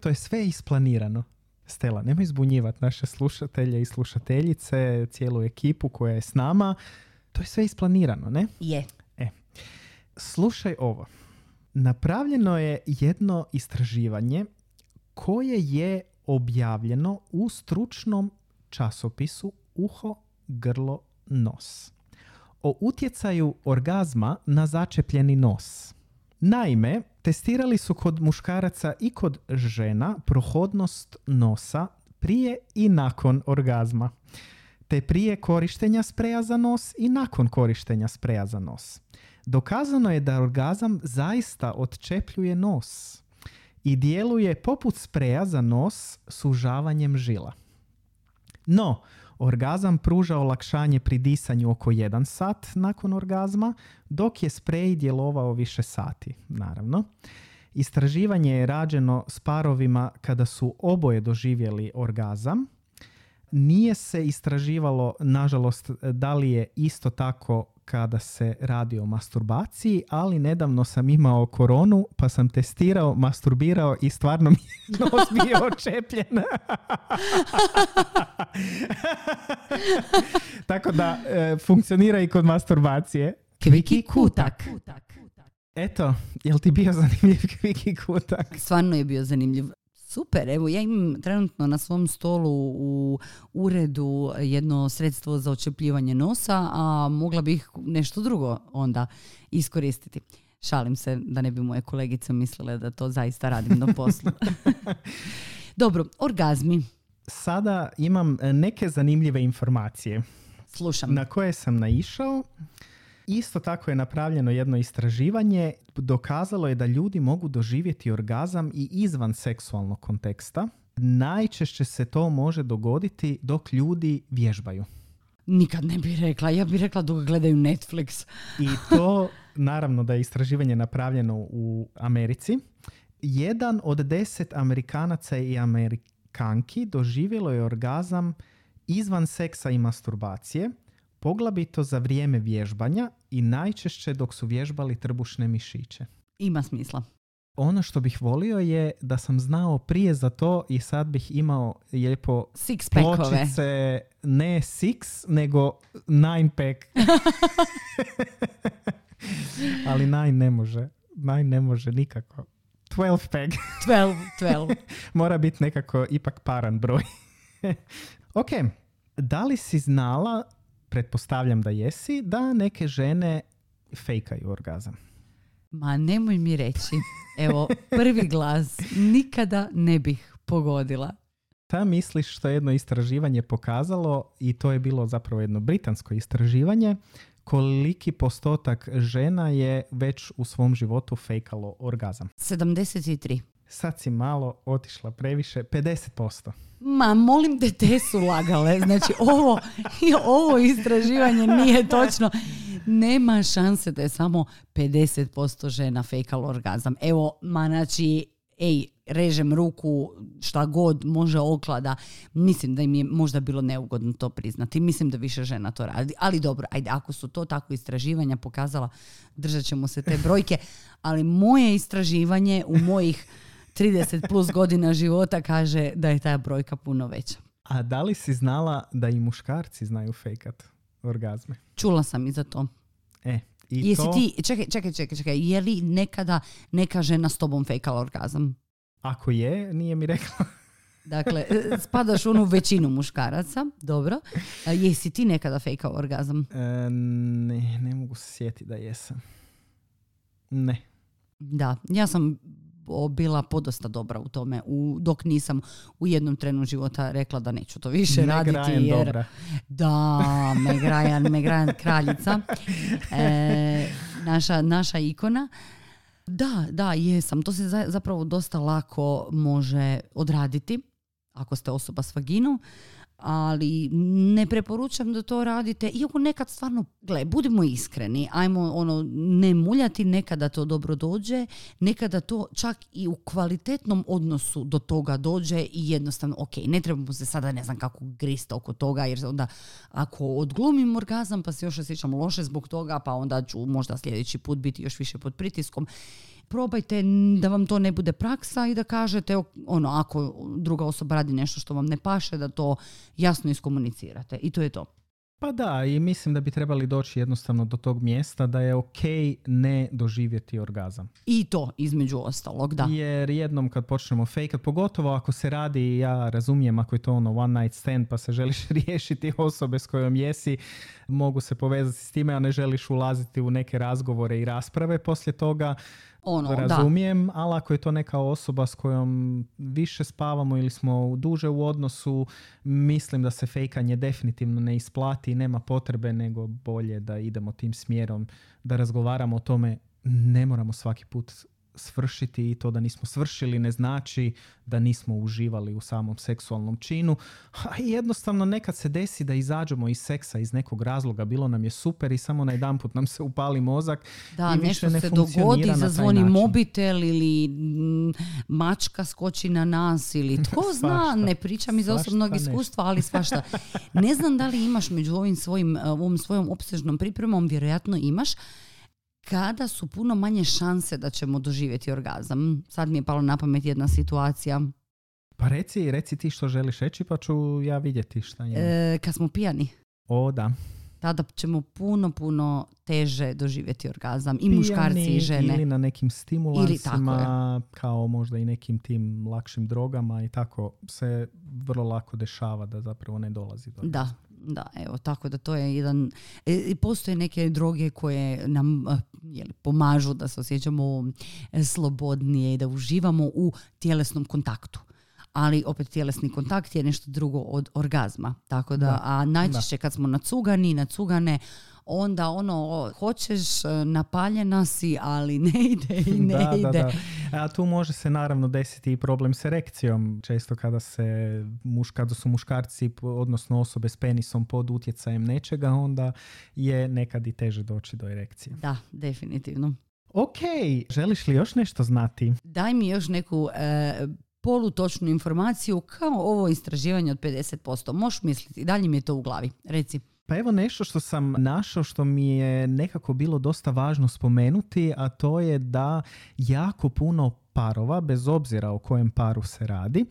To je sve isplanirano. Stela, nemoj izbunjivati naše slušatelje i slušateljice, cijelu ekipu koja je s nama. To je sve isplanirano, ne? Je. Slušaj ovo. Napravljeno je jedno istraživanje koje je objavljeno u stručnom časopisu Uho, grlo, nos. O utjecaju orgazma na začepljeni nos. Naime, testirali su kod muškaraca i kod žena prohodnost nosa prije i nakon orgazma, te prije korištenja spreja za nos i nakon korištenja spreja za nos. Dokazano je da orgazam zaista odčepljuje nos i djeluje poput spreja za nos sužavanjem žila. No, orgazam pruža olakšanje pri disanju oko 1 sat nakon orgazma, dok je sprej djelovao više sati, naravno. Istraživanje je rađeno s parovima kada su oboje doživjeli orgazam. Nije se istraživalo, nažalost, da li je isto tako kada se radi o masturbaciji, ali nedavno sam imao koronu pa sam testirao, masturbirao i stvarno mi je <laughs> nos bio očepljen. <laughs> Tako da e, funkcionira i kod masturbacije. Kviki kutak. Eto, jel ti bio zanimljiv <laughs> kviki kutak? Stvarno je bio zanimljiv. Super, evo ja imam trenutno na svom stolu u uredu jedno sredstvo za očepljivanje nosa, a mogla bih nešto drugo onda iskoristiti. Šalim se da ne bi moje kolegice mislile da to zaista radim na poslu. <laughs> Dobro, orgazmi. Sada imam neke zanimljive informacije Slušam. na koje sam naišao. Isto tako je napravljeno jedno istraživanje. Dokazalo je da ljudi mogu doživjeti orgazam i izvan seksualnog konteksta. Najčešće se to može dogoditi dok ljudi vježbaju. Nikad ne bih rekla. Ja bih rekla dok gledaju Netflix. I to, naravno da je istraživanje napravljeno u Americi. Jedan od deset Amerikanaca i Amerikanki doživjelo je orgazam izvan seksa i masturbacije, poglavito za vrijeme vježbanja i najčešće dok su vježbali trbušne mišiće. Ima smisla. Ono što bih volio je da sam znao prije za to i sad bih imao lijepo Six pločice, ne six, nego nine pack. <laughs> Ali nine ne može. Nine ne može nikako. 12 pack. <laughs> 12, 12. <laughs> Mora biti nekako ipak paran broj. ok, da li si znala, pretpostavljam da jesi, da neke žene fejkaju orgazam? Ma nemoj mi reći. Evo, prvi glas nikada ne bih pogodila. Ta misliš što je jedno istraživanje pokazalo i to je bilo zapravo jedno britansko istraživanje koliki postotak žena je već u svom životu fejkalo orgazam? 73. Sad si malo otišla previše, 50%. Ma, molim te, te su lagale. Znači, ovo, <laughs> ovo istraživanje nije točno. Nema šanse da je samo 50% žena fejkalo orgazam. Evo, ma, znači, ej, režem ruku, šta god može oklada. Mislim da im je možda bilo neugodno to priznati. Mislim da više žena to radi. Ali dobro, ajde, ako su to tako istraživanja pokazala, držat ćemo se te brojke. Ali moje istraživanje u mojih 30 plus godina života kaže da je ta brojka puno veća. A da li si znala da i muškarci znaju fejkat orgazme? Čula sam i za to. E, i Jesi to, ti, čekaj, čekaj, čekaj, čekaj, je li nekada neka žena s tobom fejkala orgazam? ako je, nije mi rekla. <laughs> Dakle, spadaš u onu većinu muškaraca, dobro. A jesi ti nekada fejkao orgazam? E, ne, ne mogu se sjetiti da jesam. Ne. Da, ja sam bila podosta dobra u tome, u, dok nisam u jednom trenu života rekla da neću to više Meg raditi. Ryan jer, dobra. Da, Meg Ryan, Meg Ryan kraljica, e, naša, naša ikona. Da, da, jesam. To se za- zapravo dosta lako može odraditi ako ste osoba s vaginom, ali ne preporučam da to radite, iako nekad stvarno, gle, budimo iskreni, ajmo ono, ne muljati, nekada to dobro dođe, nekada to čak i u kvalitetnom odnosu do toga dođe i jednostavno, ok, ne trebamo se sada ne znam kako grist oko toga, jer onda ako odglumim orgazam pa se još osjećam loše zbog toga, pa onda ću možda sljedeći put biti još više pod pritiskom. Probajte da vam to ne bude praksa i da kažete, ono, ako druga osoba radi nešto što vam ne paše, da to jasno iskomunicirate. I to je to. Pa da, i mislim da bi trebali doći jednostavno do tog mjesta da je ok ne doživjeti orgazam. I to, između ostalog, da. Jer jednom kad počnemo fejkat, pogotovo ako se radi, ja razumijem ako je to ono one night stand pa se želiš <laughs> riješiti osobe s kojom jesi, mogu se povezati s time, a ne želiš ulaziti u neke razgovore i rasprave poslije toga, Ono, da. razumijem, ali ako je to neka osoba s kojom više spavamo ili smo duže u odnosu, mislim da se fejkanje definitivno ne isplati i nema potrebe, nego bolje da idemo tim smjerom, da razgovaramo o tome, ne moramo svaki put svršiti i to da nismo svršili ne znači da nismo uživali u samom seksualnom činu. A jednostavno nekad se desi da izađemo iz seksa iz nekog razloga, bilo nam je super i samo na jedanput nam se upali mozak Da, i više nešto ne se dogodi, zazvoni mobitel ili mačka skoči na nas ili <laughs> tko zna, ne pričam iz osobnog nešto. iskustva, ali svašta. Ne znam da li imaš među ovim svojim, ovom svojom opsežnom pripremom, vjerojatno imaš, kada su puno manje šanse da ćemo doživjeti orgazam. Sad mi je palo na pamet jedna situacija. Pa reci, reci ti što želiš reći pa ću ja vidjeti šta je. E, kad smo pijani, o da. tada ćemo puno, puno teže doživjeti orgazam. I muškarci Pijani i žene. Ili na nekim stimulansima, kao možda i nekim tim lakšim drogama i tako se vrlo lako dešava da zapravo ne dolazi do Da, da, evo, tako da to je jedan, e, postoje neke droge koje nam eh, jeli, pomažu da se osjećamo eh, slobodnije i da uživamo u tjelesnom kontaktu. Ali opet tjelesni kontakt je nešto drugo od orgazma. Tako da, Da, a najčešće kad smo nacugani, nacugane, onda ono, hoćeš, eh, napaljena si, ali ne ide i <laughs> ne da, ide. da, da. A tu može se naravno desiti i problem s erekcijom. Često kada se muš, kada su muškarci, odnosno osobe s penisom pod utjecajem nečega, onda je nekad i teže doći do erekcije. Da, definitivno. Ok, želiš li još nešto znati? daj mi još neku e, polutočnu informaciju kao ovo istraživanje od 50%. Možeš misliti, dalje mi je to u glavi. Reci. Pa evo nešto što sam našao što mi je nekako bilo dosta važno spomenuti, a to je da jako puno parova, bez obzira o kojem paru se radi,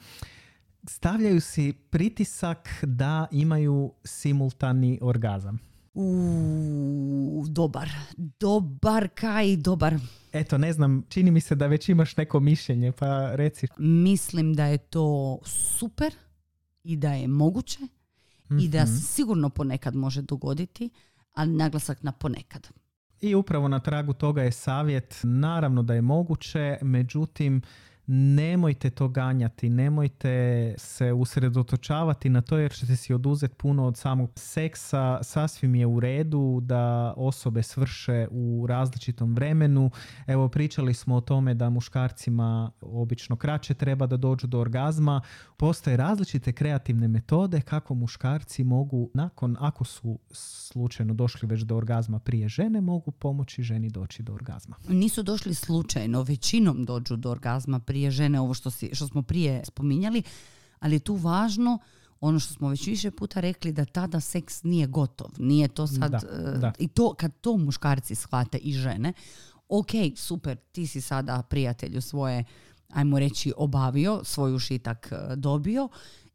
stavljaju si pritisak da imaju simultani orgazam. U, dobar. Dobar, kaj dobar. Eto, ne znam, čini mi se da već imaš neko mišljenje, pa reci. Mislim da je to super i da je moguće i da Mhm. se sigurno ponekad može dogoditi, ali naglasak na ponekad. I upravo na tragu toga je savjet, naravno da je moguće, međutim, nemojte to ganjati, nemojte se usredotočavati na to jer ćete si oduzeti puno od samog seksa. Sasvim je u redu da osobe svrše u različitom vremenu. Evo pričali smo o tome da muškarcima obično kraće treba da dođu do orgazma. Postoje različite kreativne metode kako muškarci mogu nakon, ako su slučajno došli već do orgazma prije žene, mogu pomoći ženi doći do orgazma. Nisu došli slučajno, većinom dođu do orgazma prije prije žene, ovo što, si, što smo prije spominjali, ali je tu važno ono što smo već više puta rekli da tada seks nije gotov. Nije to sad... Da, eh, I to kad to muškarci shvate i žene, ok, super, ti si sada prijatelju svoje, ajmo reći, obavio, svoj ušitak eh, dobio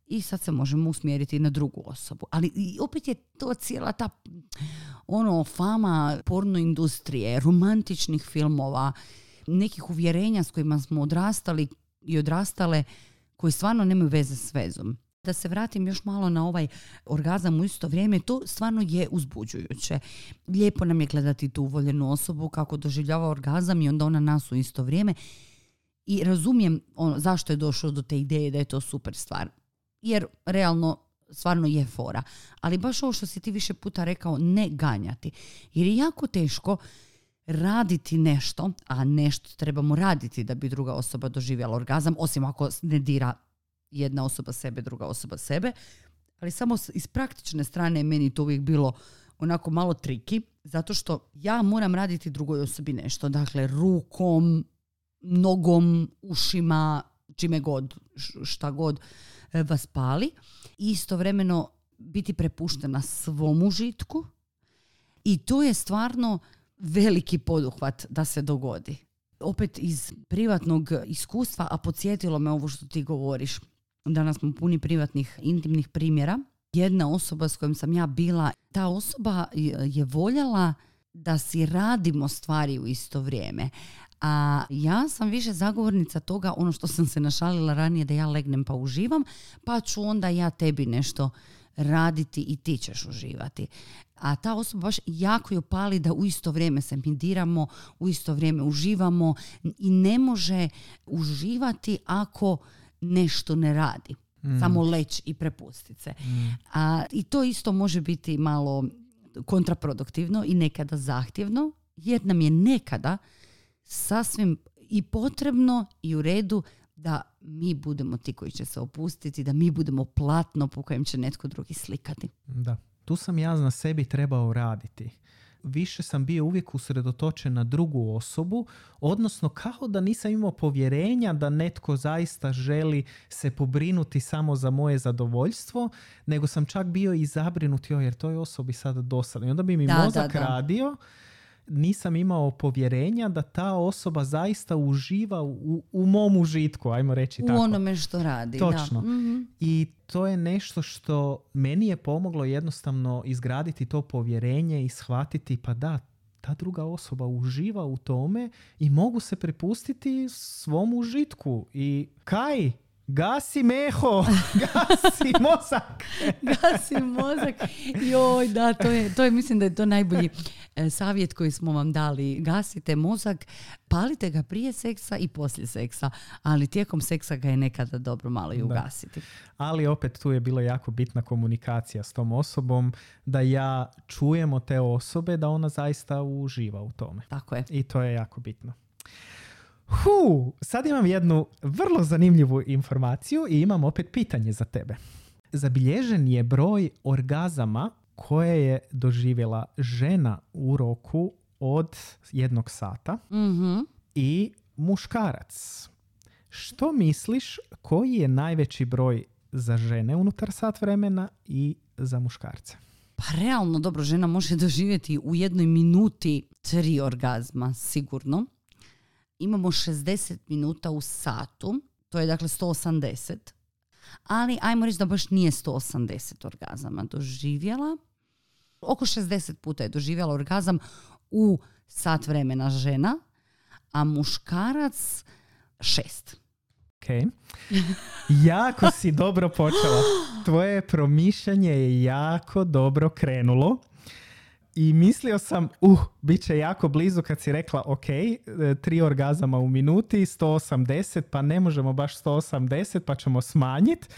i sad se možemo usmjeriti na drugu osobu. Ali i opet je to cijela ta ono fama porno industrije, romantičnih filmova, nekih uvjerenja s kojima smo odrastali i odrastale koji stvarno nemaju veze s vezom. Da se vratim još malo na ovaj orgazam u isto vrijeme, to stvarno je uzbuđujuće. Lijepo nam je gledati tu uvoljenu osobu kako doživljava orgazam i onda ona nas u isto vrijeme. I razumijem ono, zašto je došlo do te ideje da je to super stvar. Jer realno stvarno je fora. Ali baš ovo što si ti više puta rekao, ne ganjati. Jer je jako teško raditi nešto, a nešto trebamo raditi da bi druga osoba doživjela orgazam, osim ako ne dira jedna osoba sebe, druga osoba sebe. Ali samo iz praktične strane meni to uvijek bilo onako malo triki, zato što ja moram raditi drugoj osobi nešto. Dakle, rukom, nogom, ušima, čime god, šta god e, vas pali. istovremeno biti prepuštena svom užitku i to je stvarno veliki poduhvat da se dogodi. Opet iz privatnog iskustva, a podsjetilo me ovo što ti govoriš. Danas smo puni privatnih, intimnih primjera. Jedna osoba s kojom sam ja bila, ta osoba je voljela da si radimo stvari u isto vrijeme. A ja sam više zagovornica toga, ono što sam se našalila ranije, da ja legnem pa uživam, pa ću onda ja tebi nešto raditi i ti ćeš uživati. A ta osoba baš jako ju pali da u isto vrijeme se midiramo, u isto vrijeme uživamo i ne može uživati ako nešto ne radi. Mm. Samo leć i prepustiti se. Mm. A, I to isto može biti malo kontraproduktivno i nekada zahtjevno, jer nam je nekada sasvim i potrebno i u redu da mi budemo ti koji će se opustiti, da mi budemo platno po kojem će netko drugi slikati. Da, tu sam ja na sebi trebao raditi. Više sam bio uvijek usredotočen na drugu osobu, odnosno kao da nisam imao povjerenja da netko zaista želi se pobrinuti samo za moje zadovoljstvo, nego sam čak bio i zabrinut, jer toj osobi sada dosadno. I onda bi mi mozak radio nisam imao povjerenja da ta osoba zaista uživa u, u mom užitku, ajmo reći u tako. U onome što radi. Točno. Da. Mhm. I to je nešto što meni je pomoglo jednostavno izgraditi to povjerenje i shvatiti pa da, ta druga osoba uživa u tome i mogu se prepustiti svom užitku. I kaj? Gasi meho, <laughs> gasi mozak. gasi mozak. Joj, da, to je, to je, mislim da je to najbolji e, savjet koji smo vam dali. Gasite mozak, palite ga prije seksa i poslije seksa, ali tijekom seksa ga je nekada dobro malo i ugasiti. Ali opet tu je bila jako bitna komunikacija s tom osobom, da ja čujemo te osobe da ona zaista uživa u tome. Tako je. I to je jako bitno. Hu, sad imam jednu vrlo zanimljivu informaciju i imam opet pitanje za tebe. Zabilježen je broj orgazama koje je doživjela žena u roku od jednog sata mm i muškarac. Što misliš koji je najveći broj za žene unutar sat vremena i za muškarce? Pa realno dobro, žena može doživjeti u jednoj minuti tri orgazma, sigurno imamo 60 minuta u satu, to je dakle 180, ali ajmo reći da baš nije 180 orgazama doživjela. Oko 60 puta je doživjela orgazam u sat vremena žena, a muškarac šest. Ok. Jako si dobro počela. Tvoje promišljanje je jako dobro krenulo i mislio sam, uh, bit će jako blizu kad si rekla, ok, e, tri orgazama u minuti, 180, pa ne možemo baš 180, pa ćemo smanjiti.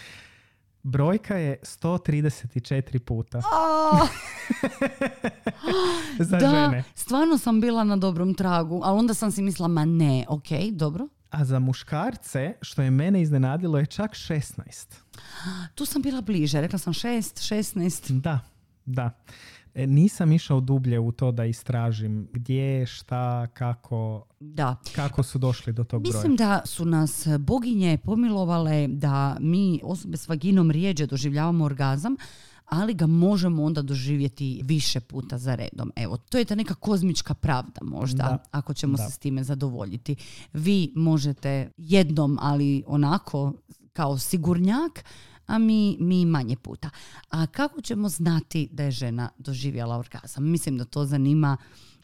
Brojka je 134 puta. <laughs> Za da, žene. stvarno sam bila na dobrom tragu, ali onda sam si mislila, ma ne, ok, dobro. A za muškarce, što je mene iznenadilo, je čak 16. Tu sam bila bliže, rekla sam 6, 16. Da, da. E, nisam išao dublje u to da istražim gdje, šta, kako, Da. kako su došli do tog broja. Mislim da su nas boginje pomilovale da mi osobe s vaginom rijeđe doživljavamo orgazam, ali ga možemo onda doživjeti više puta za redom. Evo, to je ta neka kozmička pravda možda, Da. ako ćemo Da. se s time zadovoljiti. Vi možete jednom, ali onako kao sigurnjak, a mi, mi manje puta. A kako ćemo znati da je žena doživjela orgazam? Mislim da to zanima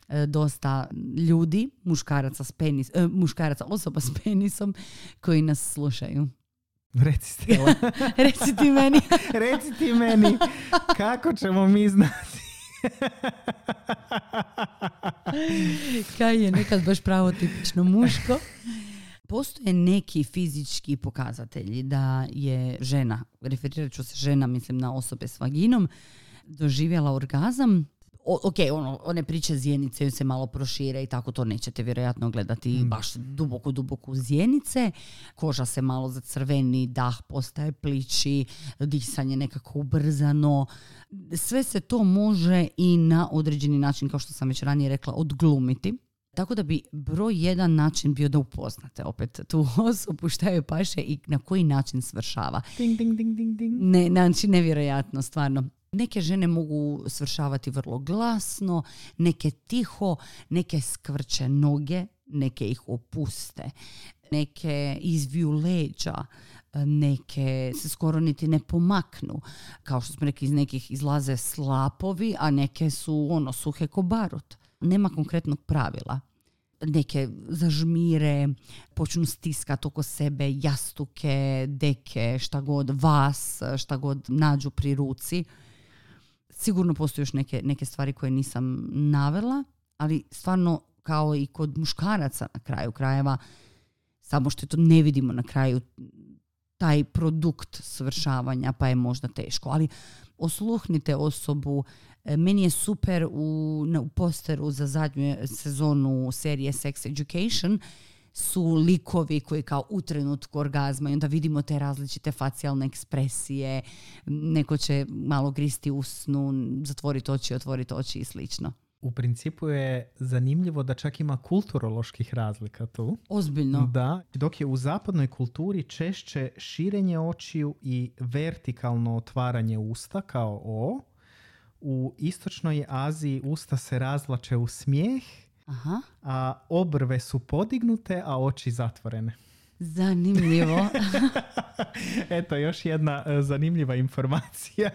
e, dosta ljudi, muškaraca, s penis, e, muškaraca, osoba s penisom koji nas slušaju. Reci Stella, <laughs> Reci ti meni. <laughs> reci ti meni kako ćemo mi znati. Kaj je nekad baš pravo tipično muško. Postoje neki fizički pokazatelji da je žena, referirat ću se žena, mislim na osobe s vaginom, doživjela orgazam. O, ok, ono, one priče zjenice joj se malo prošire i tako to nećete vjerojatno gledati baš duboko, duboko u zjenice. Koža se malo zacrveni, dah postaje pliči, disanje nekako ubrzano. Sve se to može i na određeni način, kao što sam već ranije rekla, odglumiti. Tako da bi broj jedan način bio da upoznate opet tu <laughs> osobu šta joj paše i na koji način svršava. Ding, ding, ding, ding, ding. Ne, znači nevjerojatno, stvarno. Neke žene mogu svršavati vrlo glasno, neke tiho, neke skvrče noge, neke ih opuste, neke izviju leđa, neke se skoro niti ne pomaknu. Kao što smo rekli, iz nekih izlaze slapovi, a neke su ono suhe ko barut. Nema konkretnog pravila neke zažmire, počnu stiskat oko sebe jastuke, deke, šta god, vas, šta god nađu pri ruci. Sigurno postoje još neke, neke stvari koje nisam navela, ali stvarno kao i kod muškaraca na kraju krajeva, samo što to ne vidimo na kraju taj produkt svršavanja pa je možda teško. Ali osluhnite osobu. E, Meni je super u, na- u posteru za zadnju sezonu serije Sex Education su likovi koji kao u trenutku orgazma i onda vidimo te različite facijalne ekspresije. Neko će malo gristi usnu, zatvoriti oči, otvoriti oči i slično. U principu je zanimljivo da čak ima kulturoloških razlika tu. Ozbiljno. Da, dok je u zapadnoj kulturi češće širenje očiju i vertikalno otvaranje usta kao O, u istočnoj Aziji usta se razlače u smijeh, Aha, a obrve su podignute, a oči zatvorene. zanimljivo. <laughs> Eto, još jedna e, zanimljiva informacija.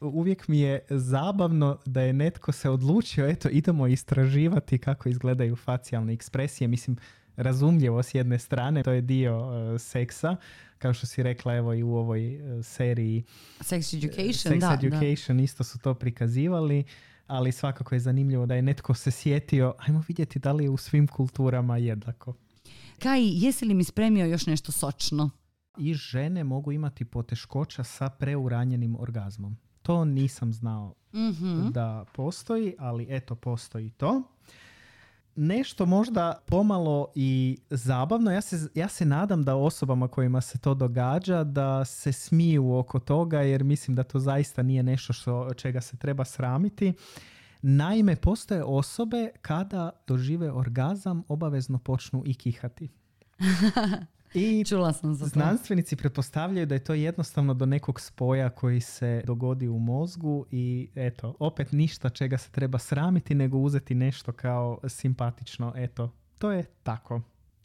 Uvijek mi je zabavno da je netko se odlučio, eto, idemo istraživati kako izgledaju facijalne ekspresije. Mislim, razumljivo s jedne strane, to je dio e, seksa, kao što si rekla evo i u ovoj e, seriji Sex education, Sex da, da. Education isto su to prikazivali, ali svakako je zanimljivo da je netko se sjetio, ajmo vidjeti da li je u svim kulturama jednako. Kaj, jesi li mi spremio još nešto sočno? I žene mogu imati poteškoća sa preuranjenim orgazmom. To nisam znao Mhm. da postoji, ali eto postoji to. Nešto možda pomalo i zabavno. Ja se, ja se nadam da osobama kojima se to događa da se smiju oko toga jer mislim da to zaista nije nešto što, čega se treba sramiti. Naime, postoje osobe kada dožive orgazam obavezno počnu i kihati. <laughs> I Čula sam za to. Znanstvenici pretpostavljaju da je to jednostavno do nekog spoja koji se dogodi u mozgu i eto, opet ništa čega se treba sramiti nego uzeti nešto kao simpatično. Eto, to je tako.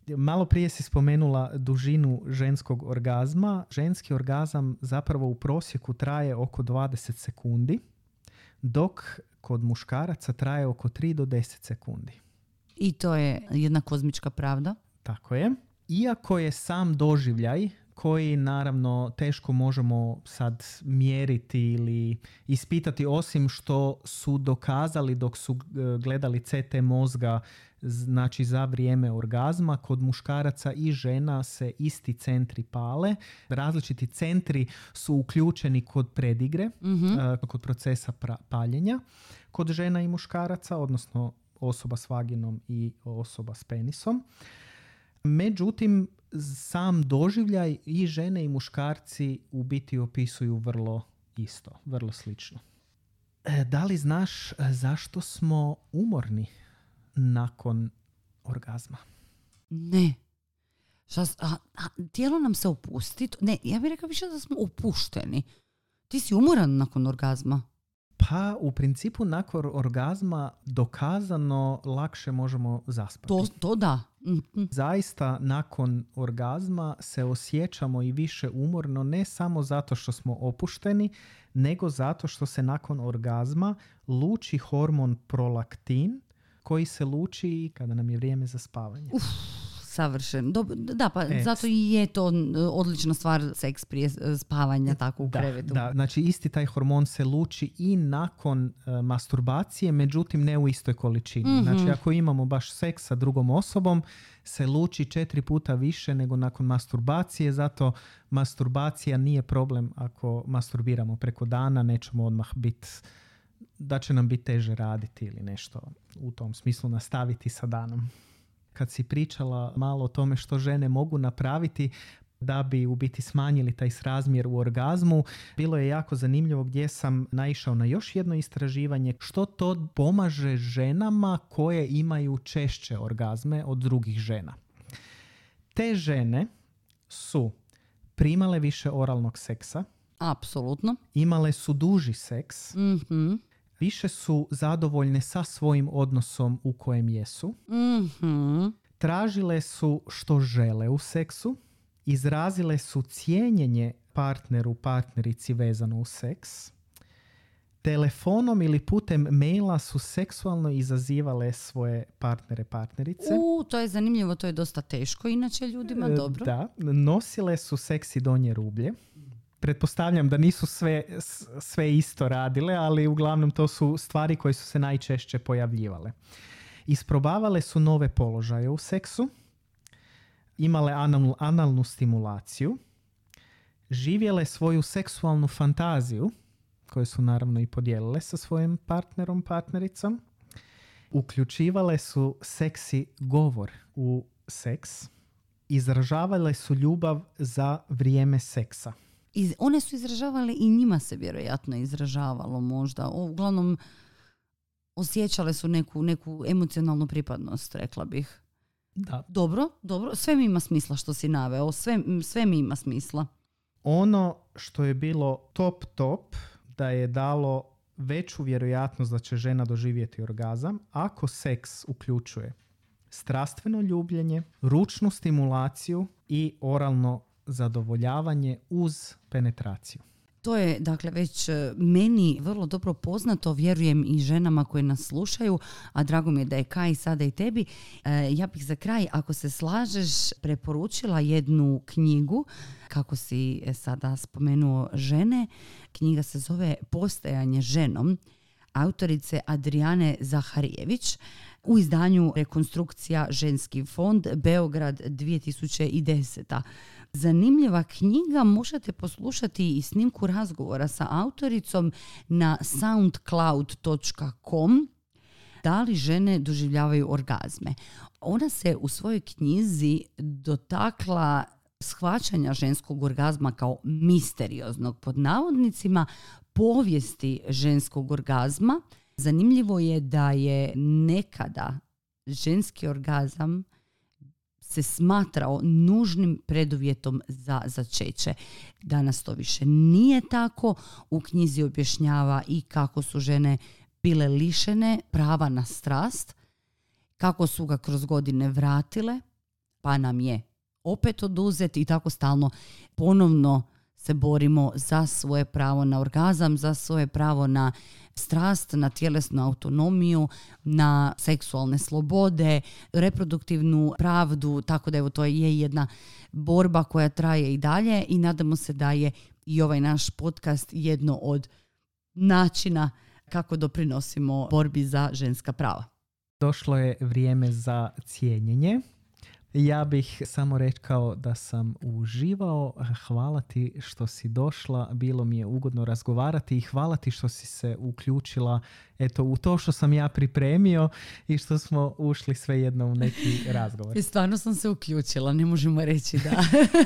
Malo prije si spomenula dužinu ženskog orgazma. Ženski orgazam zapravo u prosjeku traje oko 20 sekundi, dok kod muškaraca traje oko 3 do 10 sekundi. I to je jedna kozmička pravda. Tako je. Iako je sam doživljaj koji naravno teško možemo sad mjeriti ili ispitati osim što su dokazali dok su e, gledali CT mozga znači za vrijeme orgazma kod muškaraca i žena se isti centri pale. Različiti centri su uključeni kod predigre, Mhm. kod procesa pra- paljenja kod žena i muškaraca, odnosno osoba s vaginom i osoba s penisom. Međutim, sam doživljaj i žene i muškarci u biti opisuju vrlo isto, vrlo slično. E, Da li znaš e, zašto smo umorni nakon orgazma? Ne. Šta, a, a, tijelo nam se opusti. Ne, ja bih rekla više da smo opušteni. Ti si umoran nakon orgazma. Pa u principu nakon orgazma dokazano lakše možemo zaspati. To, to da. Mhm. Zaista nakon orgazma se osjećamo i više umorno ne samo zato što smo opušteni, nego zato što se nakon orgazma luči hormon prolaktin koji se luči kada nam je vrijeme za spavanje. Savršen. Dob- da, pa E, zato i je to odlična stvar seks prije e, spavanja tako u Da, krevetu. da, znači isti taj hormon se luči i nakon e, masturbacije, međutim ne u istoj količini. Mhm. Znači ako imamo baš seks sa drugom osobom, se luči četiri puta više nego nakon masturbacije, zato masturbacija nije problem ako masturbiramo preko dana, nećemo odmah biti da će nam biti teže raditi ili nešto u tom smislu nastaviti sa danom. Kad si pričala malo o tome što žene mogu napraviti da bi u biti smanjili taj srazmjer u orgazmu, bilo je jako zanimljivo gdje sam naišao na još jedno istraživanje što to pomaže ženama koje imaju češće orgazme od drugih žena. Te žene su primale više oralnog seksa, Apsolutno. imale su duži seks, Mhm. Više su zadovoljne sa svojim odnosom u kojem jesu, Mhm. tražile su što žele u seksu, izrazile su cijenjenje partneru, partnerici vezano u seks, telefonom ili putem maila su seksualno izazivale svoje partnere, partnerice. U, to je zanimljivo, to je dosta teško. Inače ljudima E, dobro. Da, nosile su seksi donje rublje. Pretpostavljam da nisu sve, sve isto radile, ali uglavnom to su stvari koje su se najčešće pojavljivale. Isprobavale su nove položaje u seksu, imale analnu, analnu stimulaciju, živjele svoju seksualnu fantaziju, koju su naravno i podijelile sa svojim partnerom, partnericom, uključivale su seksi govor u seks, izražavale su ljubav za vrijeme seksa. Iz, one su izražavale i njima se vjerojatno izražavalo možda. O, Uglavnom, osjećale su neku, neku emocionalnu pripadnost, rekla bih. Da. Dobro, dobro. Sve mi ima smisla što si naveo. Sve, sve mi ima smisla. Ono što je bilo top top, da je dalo veću vjerojatnost da će žena doživjeti orgazam ako seks uključuje strastveno ljubljenje, ručnu stimulaciju i oralno zadovoljavanje uz penetraciju. To je dakle već e, meni vrlo dobro poznato, vjerujem i ženama koje nas slušaju, a drago mi je da je Kaj sada i tebi. E, ja bih za kraj, ako se slažeš, preporučila jednu knjigu, kako si e, sada spomenuo žene. Knjiga se zove Postajanje ženom, autorice Adriane Zaharijević u izdanju Rekonstrukcija ženski fond Beograd 2010. Zanimljiva knjiga, možete poslušati i snimku razgovora sa autoricom na soundcloud.com da li žene doživljavaju orgazme. Ona se u svojoj knjizi dotakla shvaćanja ženskog orgazma kao misterioznog pod navodnicima povijesti ženskog orgazma. Zanimljivo je da je nekada ženski orgazam se smatrao nužnim preduvjetom za začeće. Danas to više nije tako. U knjizi objašnjava i kako su žene bile lišene prava na strast, kako su ga kroz godine vratile, pa nam je opet oduzet i tako stalno ponovno se borimo za svoje pravo na orgazam, za svoje pravo na strast, na tjelesnu autonomiju, na seksualne slobode, reproduktivnu pravdu, tako da evo to je jedna borba koja traje i dalje i nadamo se da je i ovaj naš podcast jedno od načina kako doprinosimo borbi za ženska prava. Došlo je vrijeme za cijenjenje. Ja bih samo rekao da sam uživao. Hvala ti što si došla. Bilo mi je ugodno razgovarati i hvala ti što si se uključila eto, u to što sam ja pripremio i što smo ušli sve jedno u neki <laughs> razgovor. I stvarno sam se uključila, ne možemo reći da.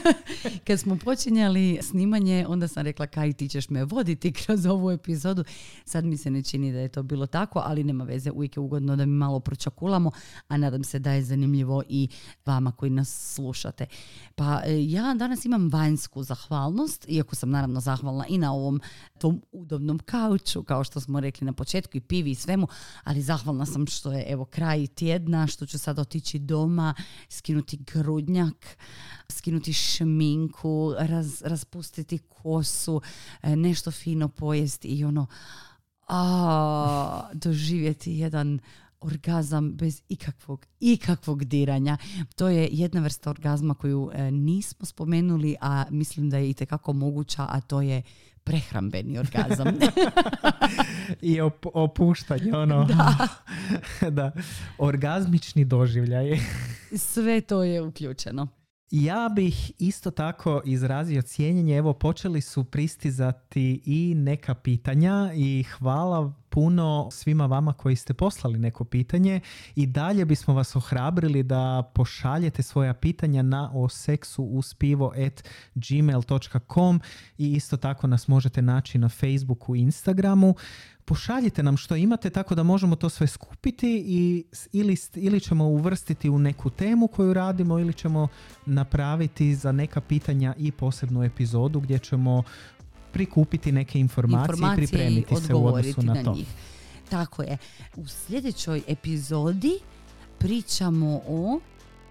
<laughs> Kad smo počinjali snimanje, onda sam rekla kaj ti ćeš me voditi kroz ovu epizodu. Sad mi se ne čini da je to bilo tako, ali nema veze, uvijek je ugodno da mi malo pročakulamo, a nadam se da je zanimljivo i vama koji nas slušate. Pa e, ja danas imam vanjsku zahvalnost, iako sam naravno zahvalna i na ovom tom udobnom kauču, kao što smo rekli na početku i pivi i svemu, ali zahvalna sam što je evo kraj tjedna, što ću sad otići doma, skinuti grudnjak, skinuti šminku, raz, raspustiti kosu, e, nešto fino pojesti i ono a, doživjeti jedan orgazam bez ikakvog, ikakvog diranja. To je jedna vrsta orgazma koju e, nismo spomenuli, a mislim da je itekako moguća, a to je prehrambeni orgazam. <laughs> <laughs> I op- opuštanje, ono. Da. <laughs> da. Orgazmični doživljaj. Sve to je uključeno. Ja bih isto tako izrazio cijenjenje. Evo, počeli su pristizati i neka pitanja i hvala puno svima vama koji ste poslali neko pitanje i dalje bismo vas ohrabrili da pošaljete svoja pitanja na o seksu uz pivo at gmail.com i isto tako nas možete naći na Facebooku i Instagramu pošaljite nam što imate tako da možemo to sve skupiti i ili, ili ćemo uvrstiti u neku temu koju radimo ili ćemo napraviti za neka pitanja i posebnu epizodu gdje ćemo prikupiti neke informacije, i pripremiti se u odnosu na, to. Njih. Tako je. U sljedećoj epizodi pričamo o...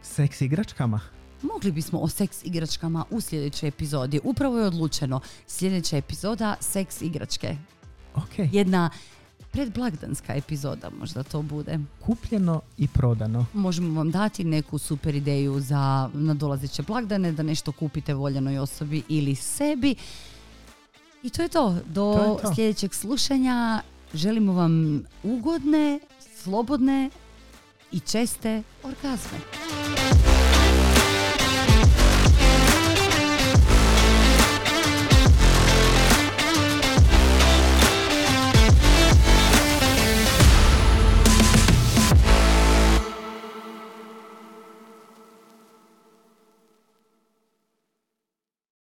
Seks igračkama. Mogli bismo o seks igračkama u sljedećoj epizodi. Upravo je odlučeno. Sljedeća epizoda seks igračke. Okay. Jedna predblagdanska epizoda možda to bude. Kupljeno i prodano. Možemo vam dati neku super ideju za nadolazeće blagdane, da nešto kupite voljenoj osobi ili sebi. I to je to. Do to je to. sljedećeg slušanja želimo vam ugodne, slobodne i česte orgazme.